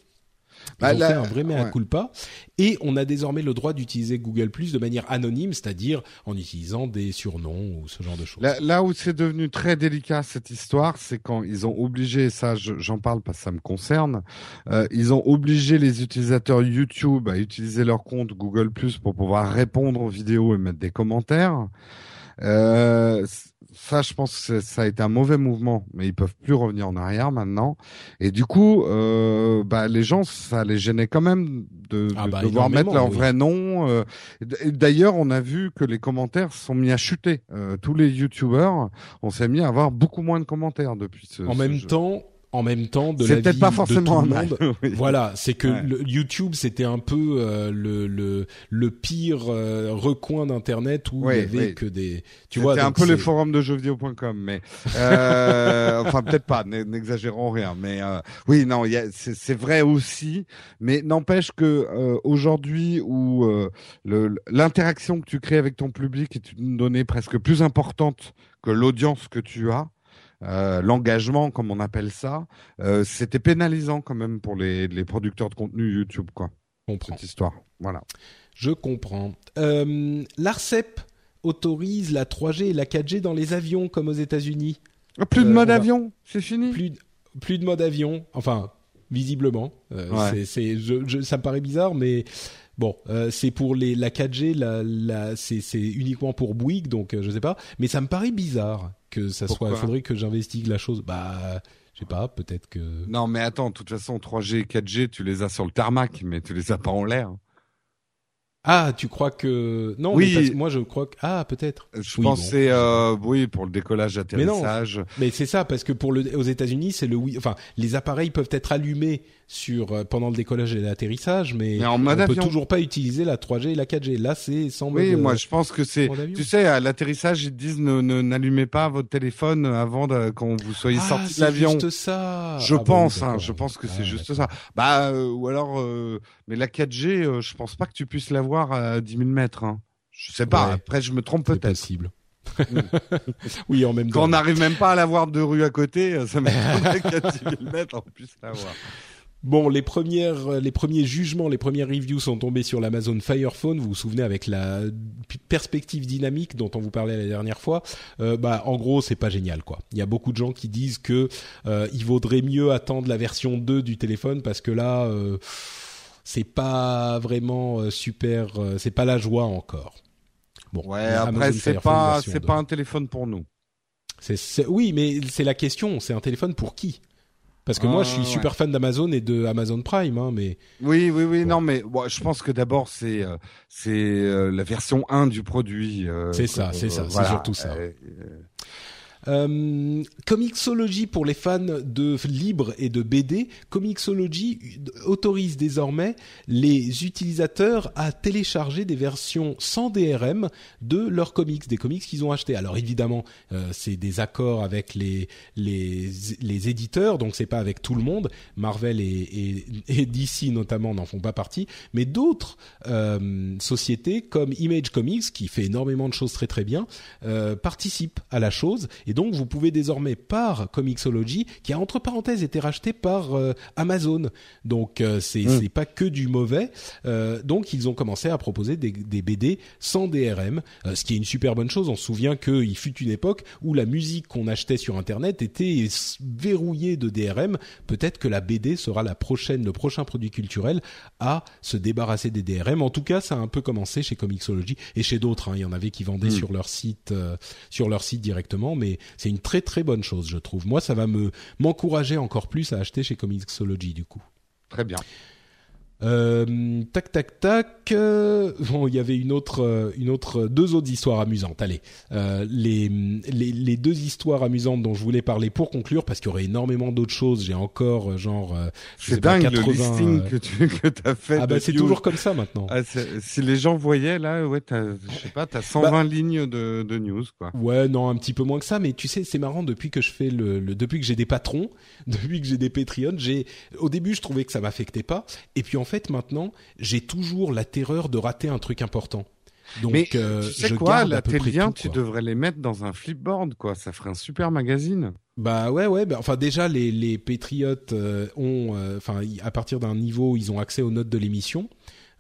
Ils Bah, ont là, fait un vrai mea ouais. culpa. Et on a désormais le droit d'utiliser Google Plus de manière anonyme, c'est-à-dire en utilisant des surnoms ou ce genre de choses. Là, là où c'est devenu très délicat cette histoire, c'est quand ils ont obligé, ça je- j'en parle parce que ça me concerne, euh, ils ont obligé les utilisateurs YouTube à utiliser leur compte Google Plus pour pouvoir répondre aux vidéos et mettre des commentaires. Euh, ça, je pense que ça a été un mauvais mouvement, mais ils peuvent plus revenir en arrière maintenant. Et du coup, euh, bah, les gens, ça les gênait quand même de, Ah de bah, devoir mettre leur oui. vrai nom. euh, D'ailleurs, on a vu que les commentaires sont mis à chuter. Euh, tous les YouTubeurs, on s'est mis à avoir beaucoup moins de commentaires depuis ce. en ce même jeu. temps, en même temps, de la peut-être pas de forcément tout le mal. monde. oui. Voilà, c'est que Ouais. le YouTube c'était un peu euh, le, le le pire euh, recoin d'internet où Oui, il y avait oui. que des tu vois C'était un peu les c'est- forums de jeuxvideo.com, mais euh, enfin peut-être pas, n'e- n'exagérons rien. Mais euh, oui, non, c'est vrai aussi. Mais n'empêche que euh, aujourd'hui, où euh, le- l'interaction que tu crées avec ton public est une donnée presque plus importante que l'audience que tu as. Euh, l'engagement, comme on appelle ça, euh, c'était pénalisant quand même pour les, les producteurs de contenu YouTube, quoi. comprends. Cette histoire, voilà. Je comprends. Euh, L'Arcep autorise la 3G et la 4G dans les avions comme aux États-Unis. Plus de mode va- avion, c'est fini? Plus de- plus de mode avion, enfin visiblement. Euh, Ouais. c'est, c'est, je, je- ça me paraît bizarre, mais bon, euh, c'est pour les la 4G, la, la, c'est, c'est uniquement pour Bouygues, donc euh, je sais pas. Mais ça me paraît bizarre que ça soit. Il faudrait que j'investigue la chose. Bah, je sais pas, peut-être que. Non, mais attends, de toute façon, 3G et 4G, tu les as sur le tarmac, mais tu les as pas en l'air. Ah, tu crois que non Oui. mais parce que moi je crois que ah peut-être. Je Oui, bon. c'est euh, oui pour le décollage, Mais non. atterrissage. Mais c'est ça parce que pour le aux États-Unis c'est le oui. Enfin, les appareils peuvent être allumés sur euh, pendant le décollage et l'atterrissage, mais, Mais en mode on peut avion. toujours pas utiliser la 3G et la 4G. Là, c'est sans mode. Oui, euh, moi je pense que c'est. Tu sais, à l'atterrissage, ils disent ne n'allumez pas votre téléphone avant de, quand vous soyez ah, sorti de c'est l'avion. juste ça. Je Ah bon, pense, hein, je pense que c'est Ah, juste ça. Bah euh, ou alors, euh, mais la 4G, euh, je pense pas que tu puisses l'avoir à 10 000 mètres. Hein. Je sais pas. Ouais. Après, je me trompe C'est peut-être. possible. oui, en même Quand temps. on n'arrive même pas à l'avoir deux rues à côté, euh, ça m'étonnerait qu'à 10 000 mètres on puisse l'avoir. Bon, les premières, euh, les premiers jugements, les premières reviews sont tombés sur l'Amazon Fire Phone. Vous vous souvenez avec la perspective dynamique dont on vous parlait la dernière fois? Euh, bah, en gros, c'est pas génial, quoi. Il y a beaucoup de gens qui disent que euh, il vaudrait mieux attendre la version 2 du téléphone parce que là, euh, c'est pas vraiment euh, super. euh, c'est pas la joie encore. Bon, Ouais, après c'est pas c'est 2. pas un téléphone pour nous. C'est- c'est- oui, mais c'est la question. C'est un téléphone pour qui? Parce que moi, Ah, je suis ouais. super fan d'Amazon et de Amazon Prime, hein, mais Oui, oui, oui, Bon. non, mais bon, je pense que d'abord c'est euh, c'est euh, la version 1 du produit. euh, C'est ça, c'est ça, c'est surtout ça. Euh, euh, Comixology pour les fans de livres et de BD, Comixology autorise désormais les utilisateurs à télécharger des versions sans DRM de leurs comics, des comics qu'ils ont achetés. Alors évidemment, euh, c'est des accords avec les les éditeurs, donc c'est pas avec tout le monde. Marvel et, DC notamment n'en font pas partie, mais d'autres euh, sociétés comme Image Comics qui fait énormément de choses très très bien euh, participent à la chose donc vous pouvez désormais par Comixology qui a entre parenthèses été racheté par euh, Amazon donc euh, c'est Mm. c'est pas que du mauvais Euh, donc ils ont commencé à proposer des, des BD sans DRM ce qui est une super bonne chose on se souvient qu'il fut une époque où la musique qu'on achetait sur internet était verrouillée de DRM peut-être que la BD sera la prochaine le prochain produit culturel à se débarrasser des DRM en tout cas ça a un peu commencé chez Comixology et chez d'autres hein. il y en avait qui vendaient Mm. sur leur site euh, sur leur site directement mais c'est une très très bonne chose je trouve moi ça va me m'encourager encore plus à acheter chez Comixology du coup Très bien. Euh, tac tac tac. euh, bon, il y avait une autre, euh, une autre, deux autres histoires amusantes. Allez, euh, les, les les deux histoires amusantes dont je voulais parler pour conclure, parce qu'il y aurait énormément d'autres choses. J'ai encore euh, genre, euh, C'est pas, dingue 80, le listing euh, que tu que as fait. Ah bah c'est toujours comme ça maintenant. Ah, si les gens voyaient là, ouais, je sais pas, t'as 120 Bah lignes de, de news quoi. Ouais, non, un petit peu moins que ça, mais tu sais, c'est marrant depuis que je fais le, le- depuis que j'ai des patrons, depuis que j'ai des Patreons, j'ai, au début, je trouvais que ça m'affectait pas, et puis en fait, maintenant, j'ai toujours la terreur de rater un truc important. Donc, Mais euh, tu sais je quoi, garde là, à peu tes près liens, tout, tu quoi. devrais les mettre dans un flipboard, quoi. Ça ferait un super magazine. Bah ouais ouais bah, enfin déjà les les patriotes euh, ont euh, enfin à partir d'un niveau ils ont accès aux notes de l'émission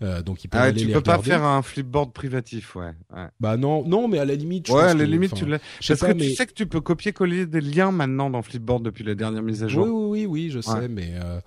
euh, donc ils peuvent Ah, aller tu les peux pas regarder. faire un flipboard privatif, ouais. Ouais, bah non non mais à la limite je ouais à la limite, tu l'as. Parce pas que mais tu sais que tu peux copier-coller des liens maintenant dans Flipboard depuis la dernière mise à jour. oui oui oui oui je sais Ouais. mais euh,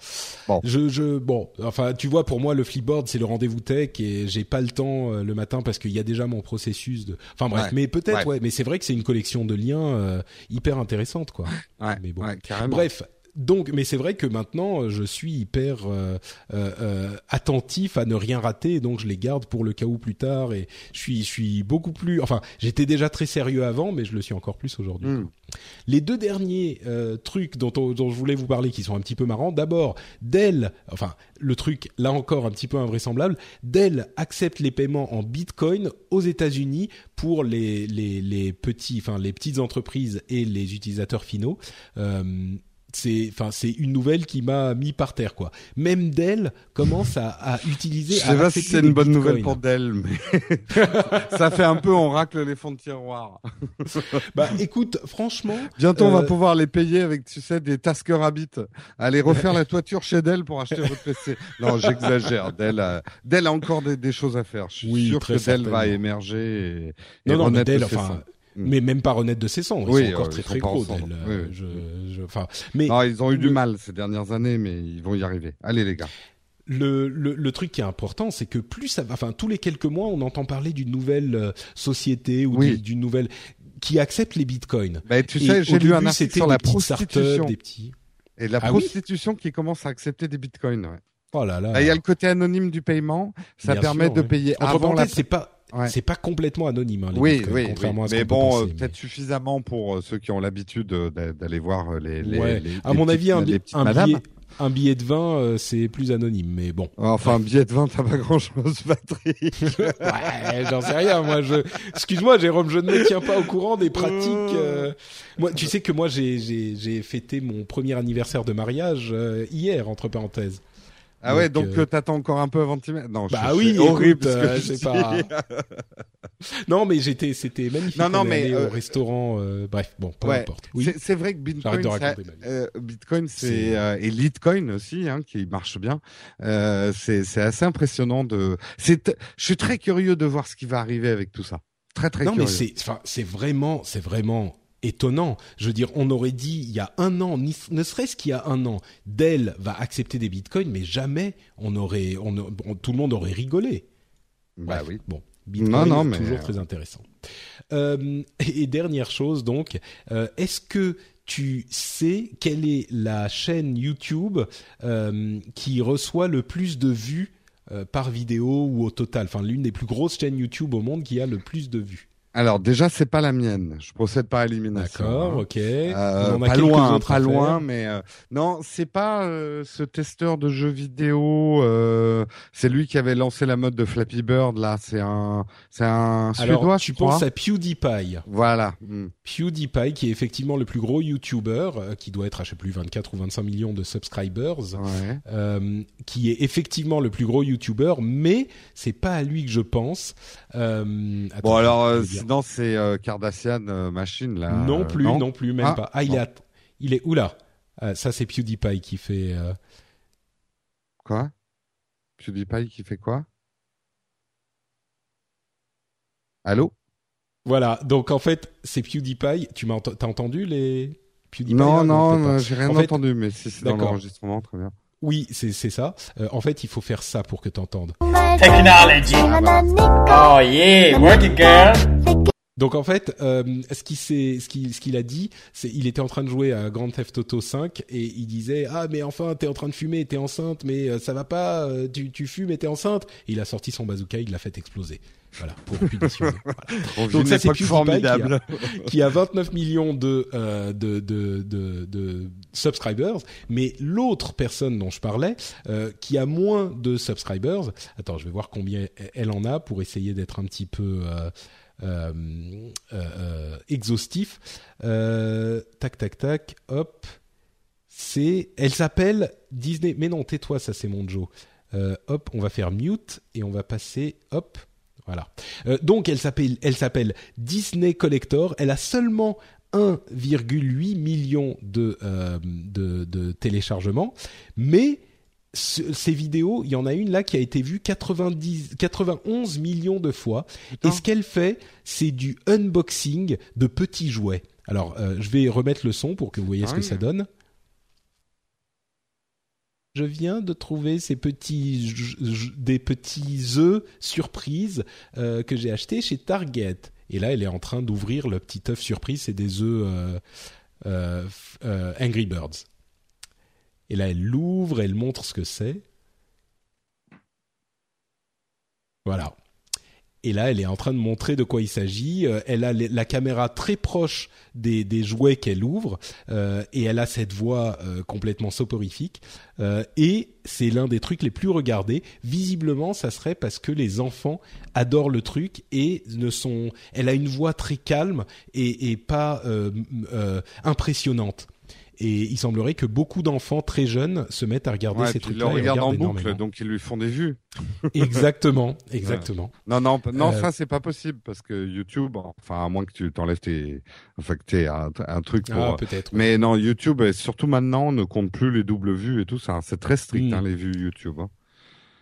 Bon. je je bon enfin tu vois pour moi le flipboard c'est le rendez-vous tech et j'ai pas le temps euh, le matin parce qu'il y a déjà mon processus de enfin bref Ouais. mais peut-être Ouais. mais c'est vrai que c'est une collection de liens euh, hyper intéressante quoi Ouais, Mais bon. ouais, carrément. Bref, donc, mais c'est vrai que maintenant, euh, je suis hyper euh, euh, euh, attentif à ne rien rater, donc je les garde pour le cas où plus tard. Et je suis, je suis beaucoup plus. Enfin, j'étais déjà très sérieux avant, mais je le suis encore plus aujourd'hui. Hmm. Les deux derniers euh, trucs dont, on- dont je voulais vous parler, qui sont un petit peu marrants. D'abord, Dell. Enfin, le truc là encore un petit peu invraisemblable. Dell accepte les paiements en Bitcoin aux États-Unis pour les les les petits, enfin les petites entreprises et les utilisateurs finaux. Euh, c'est enfin c'est une nouvelle qui m'a mis par terre quoi. Même Dell commence à, à utiliser. Je à sais pas si c'est une bonne nouvelle pour Dell, mais ça fait un peu on racle les fonds de tiroir. Bah écoute, franchement, Bientôt, on va Euh, pouvoir les payer avec, tu sais, des Tasker Rabbit. Aller refaire la toiture chez Dell pour acheter votre PC. Non, j'exagère. Dell a, Dell a encore des, des choses à faire. Je suis Oui, sûr que Dell va émerger et, et non non mais Dell, enfin. Mm. Mais même pas renaître de ses cendres, ils Oui, sont encore euh, très très gros. Oui, Euh, oui. Je, je, enfin, mais Non, ils ont eu du mal ces dernières années, mais ils vont y arriver. Allez, les gars. le, le, le truc qui est important, c'est que plus ça va, enfin tous les quelques mois, on entend parler d'une nouvelle euh, société ou Oui. d'une- nouvelle qui accepte les bitcoins. Bah, tu sais, j'ai lu un article sur la prostitution. des petits. Et la Ah oui prostitution qui commence à accepter des bitcoins, ouais. Oh là là. Là, il y a le côté anonyme du paiement. Ça Bien permet sûr, de ouais. payer Entre avant la c'est pas Ouais. c'est pas complètement anonyme. Hein, les oui, bitcoins, oui, contrairement oui. à ce mais bon, euh, mais- peut-être suffisamment pour euh, ceux qui ont l'habitude euh, d'a- d'aller voir les, les, Ouais. les- à les mon avis, un, bi- billet, un billet de vin, euh, c'est plus anonyme, mais bon. Enfin, un billet de vin, t'as pas grand-chose, Patrick. ouais, j'en sais rien. Moi, je, excuse-moi, Jérôme, je ne me tiens pas au courant des pratiques. euh. Moi, tu sais que moi, j'ai, fêté mon premier anniversaire de mariage euh, hier, entre parenthèses. Ah ouais, donc euh, euh, t'attends encore un peu avant de t'y mettre? Non, Bah je- oui, horrible. écoute, ce que euh, je pas- Non, mais j'étais, c'était magnifique. Non, non, On mais, euh, au restaurant. euh, bref, bon, peu Ouais, importe. Oui. C'est- vrai que Bitcoin, de ça- euh, Bitcoin, C'est- euh, et Litecoin aussi, hein, qui marche bien. Euh, c'est assez impressionnant de. C'est. Je suis très curieux de voir ce qui va arriver avec tout ça. Très très non, curieux. mais c'est, enfin, c'est vraiment, c'est vraiment étonnant. Je veux dire, on aurait dit il y a un an, ne serait-ce qu'il y a un an, Dell va accepter des bitcoins, mais jamais on aurait, on, on- tout le monde aurait rigolé. Bah Bref, oui. Bon, Bitcoin, Non, non, mais, toujours euh, très intéressant. Euh, et dernière chose, donc, euh, est-ce que tu sais quelle est la chaîne YouTube euh, qui reçoit le plus de vues par vidéo ou au total? Enfin, l'une des plus grosses chaînes YouTube au monde qui a le plus de vues. Alors déjà, c'est pas la mienne. Je procède par élimination. D'accord, hein. ok. Euh, pas loin, autres pas loin, mais euh, non, c'est pas euh, ce testeur de jeux vidéo. euh, c'est lui qui avait lancé la mode de Flappy Bird. Là, c'est un, c'est un suédois, Alors, je tu crois. penses à PewDiePie. Voilà. Mm. PewDiePie, qui est effectivement le plus gros YouTuber, euh, qui doit être à je sais plus 24 ou 25 millions de subscribers. Ouais. euh, qui est effectivement le plus gros YouTuber, mais c'est pas à lui que je pense. Euh, attends, Bon alors, sinon c'est Kardashian Machine là. non plus, non, plus, même Ah, pas. Ah, il il est oula. Ça c'est PewDiePie qui fait. Quoi? PewDiePie qui fait quoi? Allô? Voilà. Donc en fait, c'est PewDiePie. Tu m'as ent- t'as entendu les PewDiePie Non, non, non, j'ai rien En fait, entendu, mais si c'est dans d'accord. l'enregistrement, très bien. Oui, c'est c'est ça. Euh, en fait, il faut faire ça pour que t'entendes. Technology. Oh yeah, work it girl. Donc en fait, euh, ce qu'il s'est- ce qu'il ce qu'il a dit, c'est il était en train de jouer à Grand Theft Auto 5 et il disait ah mais enfin t'es en train de fumer, t'es enceinte, mais euh, ça va pas, euh, tu tu fumes et t'es enceinte. Et il a sorti son bazooka, il l'a fait exploser. Voilà pour punition. Voilà. Donc ça, c'est formidable. qui a 29 millions de, euh, de, de, de, de subscribers, mais l'autre personne dont je parlais, euh, qui a moins de subscribers, attends, je vais voir combien elle en a pour essayer d'être un petit peu euh, exhaustif. Tac, tac, tac, hop. C'est, elle s'appelle Disney. Mais non, tais-toi, ça c'est mon Joe. Hop, on va faire mute et on va passer, hop, Voilà. Euh, donc elle s'appelle, elle s'appelle Disney Collector. Elle a seulement 1,8 million de, euh, de, de téléchargements, mais ce- ces vidéos, il y en a une là qui a été vue 90, 91 millions de fois. Et ce qu'elle fait, c'est du unboxing de petits jouets. Alors, euh, je vais remettre le son pour que vous voyez Ah ce que oui. ça donne. Je viens de trouver ces petits, des petits œufs surprises euh, que j'ai achetés chez Target. Et là, elle est en train d'ouvrir le petit œuf surprise. C'est des œufs euh, euh, euh, Angry Birds. Et là, elle l'ouvre, elle montre ce que c'est. Voilà. Et là, elle est en train de montrer de quoi il s'agit. Euh, elle a la caméra très proche des, jouets qu'elle ouvre, euh, et elle a cette voix euh, complètement soporifique. Et c'est l'un des trucs les plus regardés. Visiblement, ça serait parce que les enfants adorent le truc et ne sont. Elle a une voix très calme et, pas impressionnante. Et il semblerait que beaucoup d'enfants très jeunes se mettent à regarder Ouais, ces puis ils trucs-là. le regardent en boucle, énormément. donc ils lui font des vues. Exactement, exactement. Non, non, non, Euh, ça c'est pas possible parce que YouTube, enfin à moins que tu t'enlèves tes, enfin que t'aies un, un truc pour. Ah, peut-être. mais non, YouTube, surtout maintenant, ne compte plus les doubles vues et tout ça. C'est très strict Mm. hein, les vues YouTube. hein.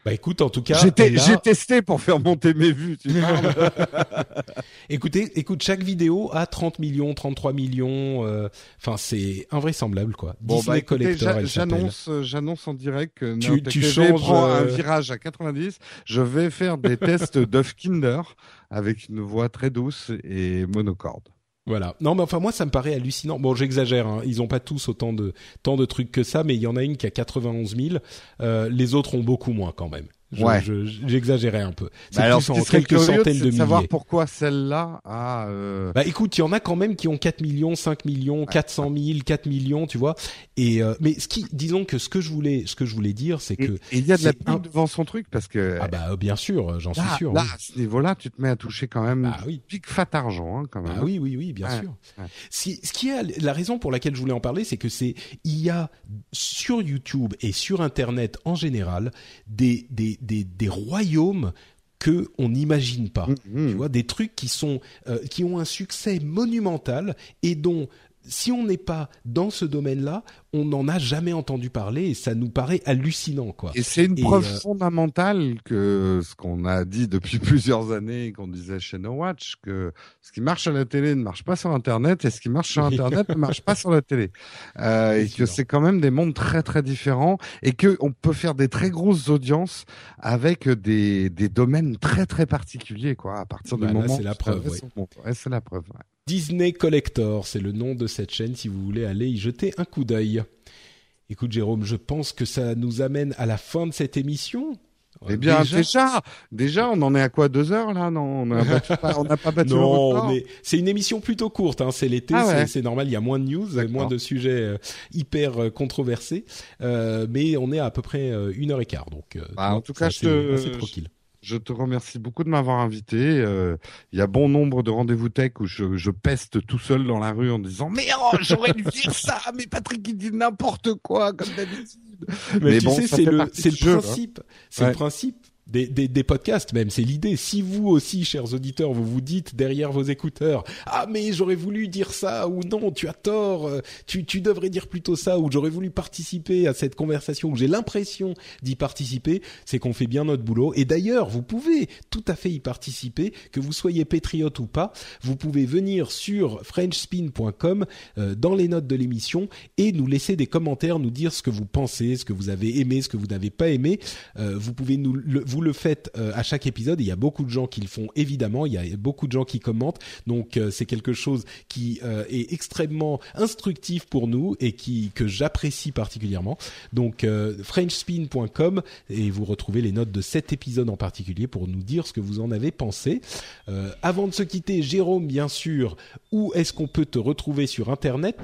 Bah écoute, en tout cas, J'ai a- testé pour faire monter mes vues. Tu écoutez, écoute, chaque vidéo a 30 millions, 33 millions. euh, Enfin, c'est invraisemblable, quoi. Bon, Disney bah, écoutez, Collector, j'annonce, euh, j'annonce en direct que Tu- tu TV changes, prend un euh, virage à 90. Je vais faire des tests d'œuf Kinder avec une voix très douce et monocorde. Voilà. Non, mais enfin moi ça me paraît hallucinant. Bon, j'exagère. Hein. Ils ont pas tous autant de tant de trucs que ça, mais il y en a une qui a 91 000. Euh, les autres ont beaucoup moins quand même. Je- Ouais. je- J'exagérais un peu. C'est Bah plus en quelques centaines de de savoir milliers. pourquoi celle-là a. euh, Bah écoute, il y en a quand même qui ont 4 millions, 5 millions, 400 000, 4 millions, tu vois. Et euh, mais ce qui, disons que ce que je voulais, ce que je voulais dire, c'est que il y a de la pub devant son truc parce que ah bah euh, bien sûr, j'en suis sûr. là, oui. à ce niveau-là, tu te mets à toucher quand même Bah oui. pic fat argent hein, quand même. Ah oui, oui, oui, bien Ouais, sûr. ouais. Si, ce qui est la raison pour laquelle je voulais en parler, c'est que c'est il y a sur YouTube et sur Internet en général des des des, des royaumes que on n'imagine pas. Mhm. Tu vois, des trucs qui sont euh, qui ont un succès monumental et dont si on n'est pas dans ce domaine-là, on n'en a jamais entendu parler et ça nous paraît hallucinant, quoi. Et c'est une Et, preuve euh, fondamentale que ce qu'on a dit depuis plusieurs années, qu'on disait chez No Watch, que ce qui marche à la télé ne marche pas sur Internet et ce qui marche sur. Internet ne marche pas sur la télé. Euh, et que c'est quand même des mondes très très différents et que on peut faire des très grosses audiences avec des, des domaines très très particuliers, quoi. À partir du Bah là, moment c'est la preuve, ouais. au monde. Ouais, c'est la preuve. Disney Collector, c'est le nom de cette chaîne si vous voulez aller y jeter un coup d'œil. Écoute Jérôme, je pense que ça nous amène à la fin de cette émission. Eh bien, Déjà déjà, déjà, on en est à quoi deux heures là? Non, on n'a pas, battu le non, record. mais c'est une émission plutôt courte. Hein. C'est l'été, Ah ouais. c'est- normal. Il y a moins de news, moins de sujets euh, hyper euh, controversés, Euh, mais on est à, à peu près euh, une heure et quart. Donc, euh, Bah, en tout cas, c'est je te- assez tranquille. Je te remercie beaucoup de m'avoir invité. Euh, Il y a bon nombre de rendez-vous tech où je, je peste tout seul dans la rue en disant mais oh, j'aurais dû dire ça, mais Patrick il dit n'importe quoi comme d'habitude. Mais, Mais tu bon, sais, c'est le, hein. principe. C'est Ouais. le principe. Des, des, des podcasts même, c'est l'idée. Si vous aussi, chers auditeurs, vous vous dites derrière vos écouteurs, ah mais j'aurais voulu dire ça ou non, tu as tort, euh, tu, tu devrais dire plutôt ça ou j'aurais voulu participer à cette conversation ou j'ai l'impression d'y participer, c'est qu'on fait bien notre boulot. Et d'ailleurs, vous pouvez tout à fait y participer, que vous soyez patriote ou pas, vous pouvez venir sur frenchspin.com euh, dans les notes de l'émission et nous laisser des commentaires, nous dire ce que vous pensez, ce que vous avez aimé, ce que vous n'avez pas aimé. Euh, vous pouvez nous vous le faites euh, à chaque épisode. Il y a beaucoup de gens qui le font évidemment. Il y a beaucoup de gens qui commentent. Donc euh, c'est quelque chose qui euh, est extrêmement instructif pour nous et qui que j'apprécie particulièrement. Donc frenchspin.com et vous retrouvez les notes de cet épisode en particulier pour nous dire ce que vous en avez pensé. Avant de se quitter, Jérôme, bien sûr, où est-ce qu'on peut te retrouver sur Internet?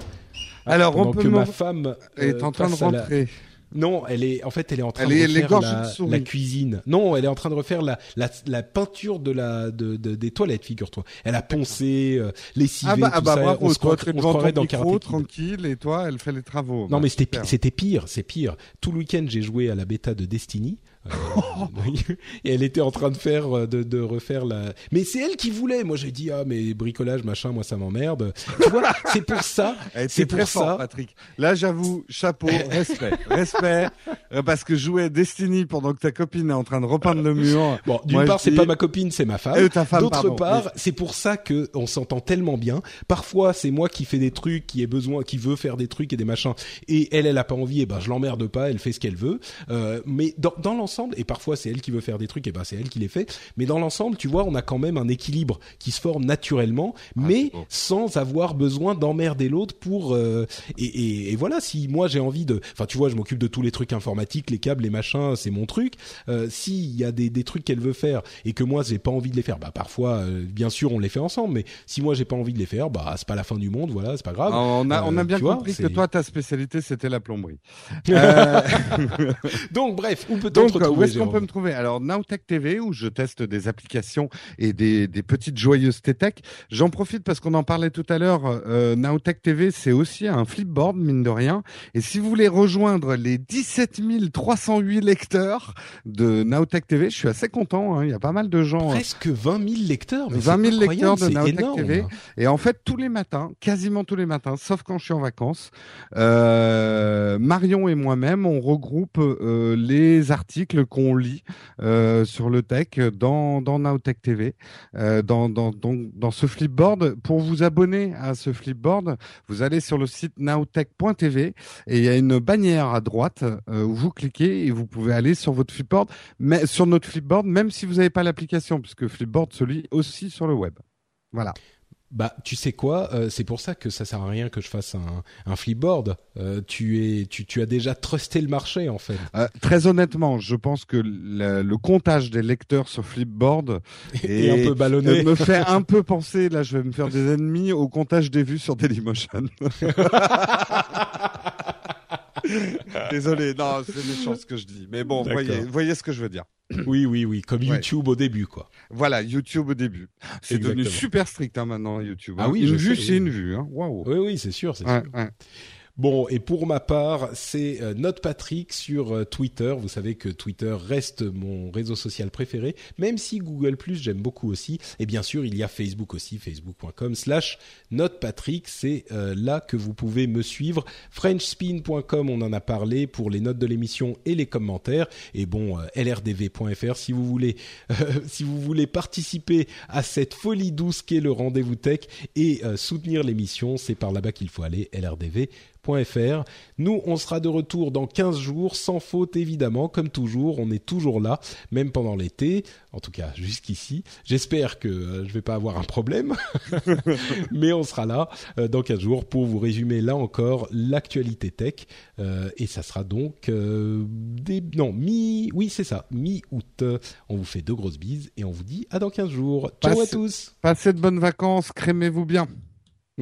Alors, on Pendant peut que ma femme euh, est en train de la- rentrer. Non, elle est en fait elle est en train Elle de est- refaire la, cuisine. Non, elle est en train de refaire la la, la peinture de la de, de- des toilettes, figure-toi. Elle a poncé, euh, lessivé Ah bah, ah tout bah ça. bravo, on se toi on se croirait dans micro, tranquille, et toi, elle fait les travaux. Non Bah, mais c'était pire, c'est pire. Tout le week-end j'ai joué à la bêta de Destiny et elle était en train de faire, euh, de, de refaire la. Mais c'est elle qui voulait. Moi, j'ai dit ah mais bricolage machin, moi ça m'emmerde. Tu vois, c'est pour ça. C'est pour ça, Patrick. Là, j'avoue, chapeau, respect, respect, euh, parce que jouer Destiny pendant que ta copine est en train de repeindre le mur. Bon, d'une part, c'est pas ma copine, c'est ma femme. D'autre part, c'est pour ça que on s'entend tellement bien. Parfois, c'est moi qui fais des trucs, qui ai besoin, qui veut faire des trucs et des machins, et elle, elle a pas envie. Et ben, je l'emmerde pas. Elle fait ce qu'elle veut. Euh, mais dans, dans l'ensemble, et parfois c'est elle qui veut faire des trucs, et ben c'est elle qui les fait. Mais dans l'ensemble, tu vois, on a quand même un équilibre qui se forme naturellement, ah, mais sans avoir besoin d'emmerder l'autre pour. Euh, et, et, et, voilà, si moi j'ai envie de, enfin tu vois, je m'occupe de tous les trucs informatiques, les câbles, les machins, c'est mon truc. Euh, S'il y a des, des trucs qu'elle veut faire et que moi j'ai pas envie de les faire, bah parfois, euh, bien sûr, on les fait ensemble. Mais si moi j'ai pas envie de les faire, bah c'est pas la fin du monde, voilà, c'est pas grave. on a on a euh, bien compris que toi ta spécialité c'était la plomberie. Donc bref, où peut-on Où est-ce qu'on peut me trouver? Alors Nowtech TV où je teste des applications et des, des petites joyeuses tech. J'en profite parce qu'on en parlait tout à l'heure. Euh, Nowtech TV c'est aussi un flipboard mine de rien. Et si vous voulez rejoindre les 17 308 lecteurs de Nowtech TV, je suis assez content. Hein. Il y a pas mal de gens. Euh, Presque 20 000 lecteurs. Mais 20 000 lecteurs de Nowtech TV. Et en fait tous les matins, quasiment tous les matins, sauf quand je suis en vacances, euh, Marion et moi-même on regroupe euh, les articles qu'on lit euh, sur le tech dans, dans Nowtech TV, euh, dans, dans, dans, ce flipboard. Pour vous abonner à ce flipboard, vous allez sur le site nowtech.tv et il y a une bannière à droite où vous cliquez et vous pouvez aller sur votre flipboard, mais sur notre flipboard, même si vous n'avez pas l'application, puisque flipboard se lit aussi sur le web. Voilà. Bah, tu sais quoi euh, C'est pour ça que ça sert à rien que je fasse un, un flipboard. Euh, tu es, tu, tu as déjà trusté le marché en fait. Euh, très honnêtement, je pense que le, le, comptage des lecteurs sur flipboard est, un peu ballonné. me fait un peu penser. Là, je vais me faire des ennemis au comptage des vues sur Dailymotion. Désolé, non, c'est méchant ce que je dis. Mais bon, voyez, voyez ce que je veux dire. Oui, oui, oui, comme YouTube au début, quoi. Voilà, YouTube au début. C'est devenu super strict hein, maintenant, YouTube. Ah oui, une vue, c'est une vue. Hein. Waouh. Oui, oui, c'est sûr, c'est sûr. Bon, et pour ma part, c'est euh, Note Patrick sur euh, Twitter. Vous savez que Twitter reste mon réseau social préféré, même si Google Plus j'aime beaucoup aussi. Et bien sûr, il y a Facebook aussi, facebook.com slash Patrick. C'est euh, là que vous pouvez me suivre. Frenchspin.com, on en a parlé pour les notes de l'émission et les commentaires. Et bon, lrdv.fr si vous voulez, si vous voulez participer à cette folie douce qu'est le rendez-vous tech et soutenir l'émission, c'est par là-bas qu'il faut aller. Nous, on sera de retour dans 15 jours, sans faute évidemment, comme toujours. On est toujours là, même pendant l'été, en tout cas jusqu'ici. J'espère que euh, je vais pas avoir un problème, mais on sera là euh, dans 15 jours pour vous résumer là encore l'actualité tech. Euh, et ça sera donc des... non mi, oui c'est ça, mi-août. On vous fait deux grosses bises et on vous dit à dans 15 jours. Ciao à tous. Passez de bonnes vacances, crémez-vous bien.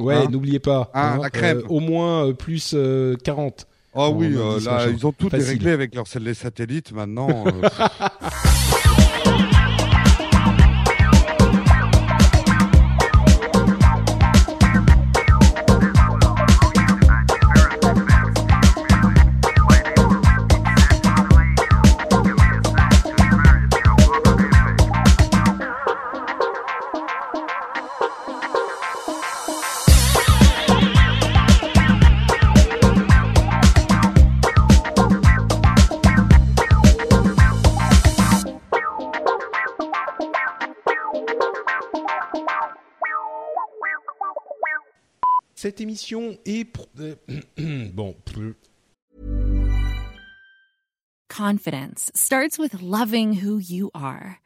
Ouais, hein n'oubliez pas. Ah, hein, la crème. Euh, au moins euh, plus 40. Oh ah oui, euh, là, ils ont tout réglé avec leurs satellites maintenant. cette émission est euh, bon. Confidence starts with loving who you are.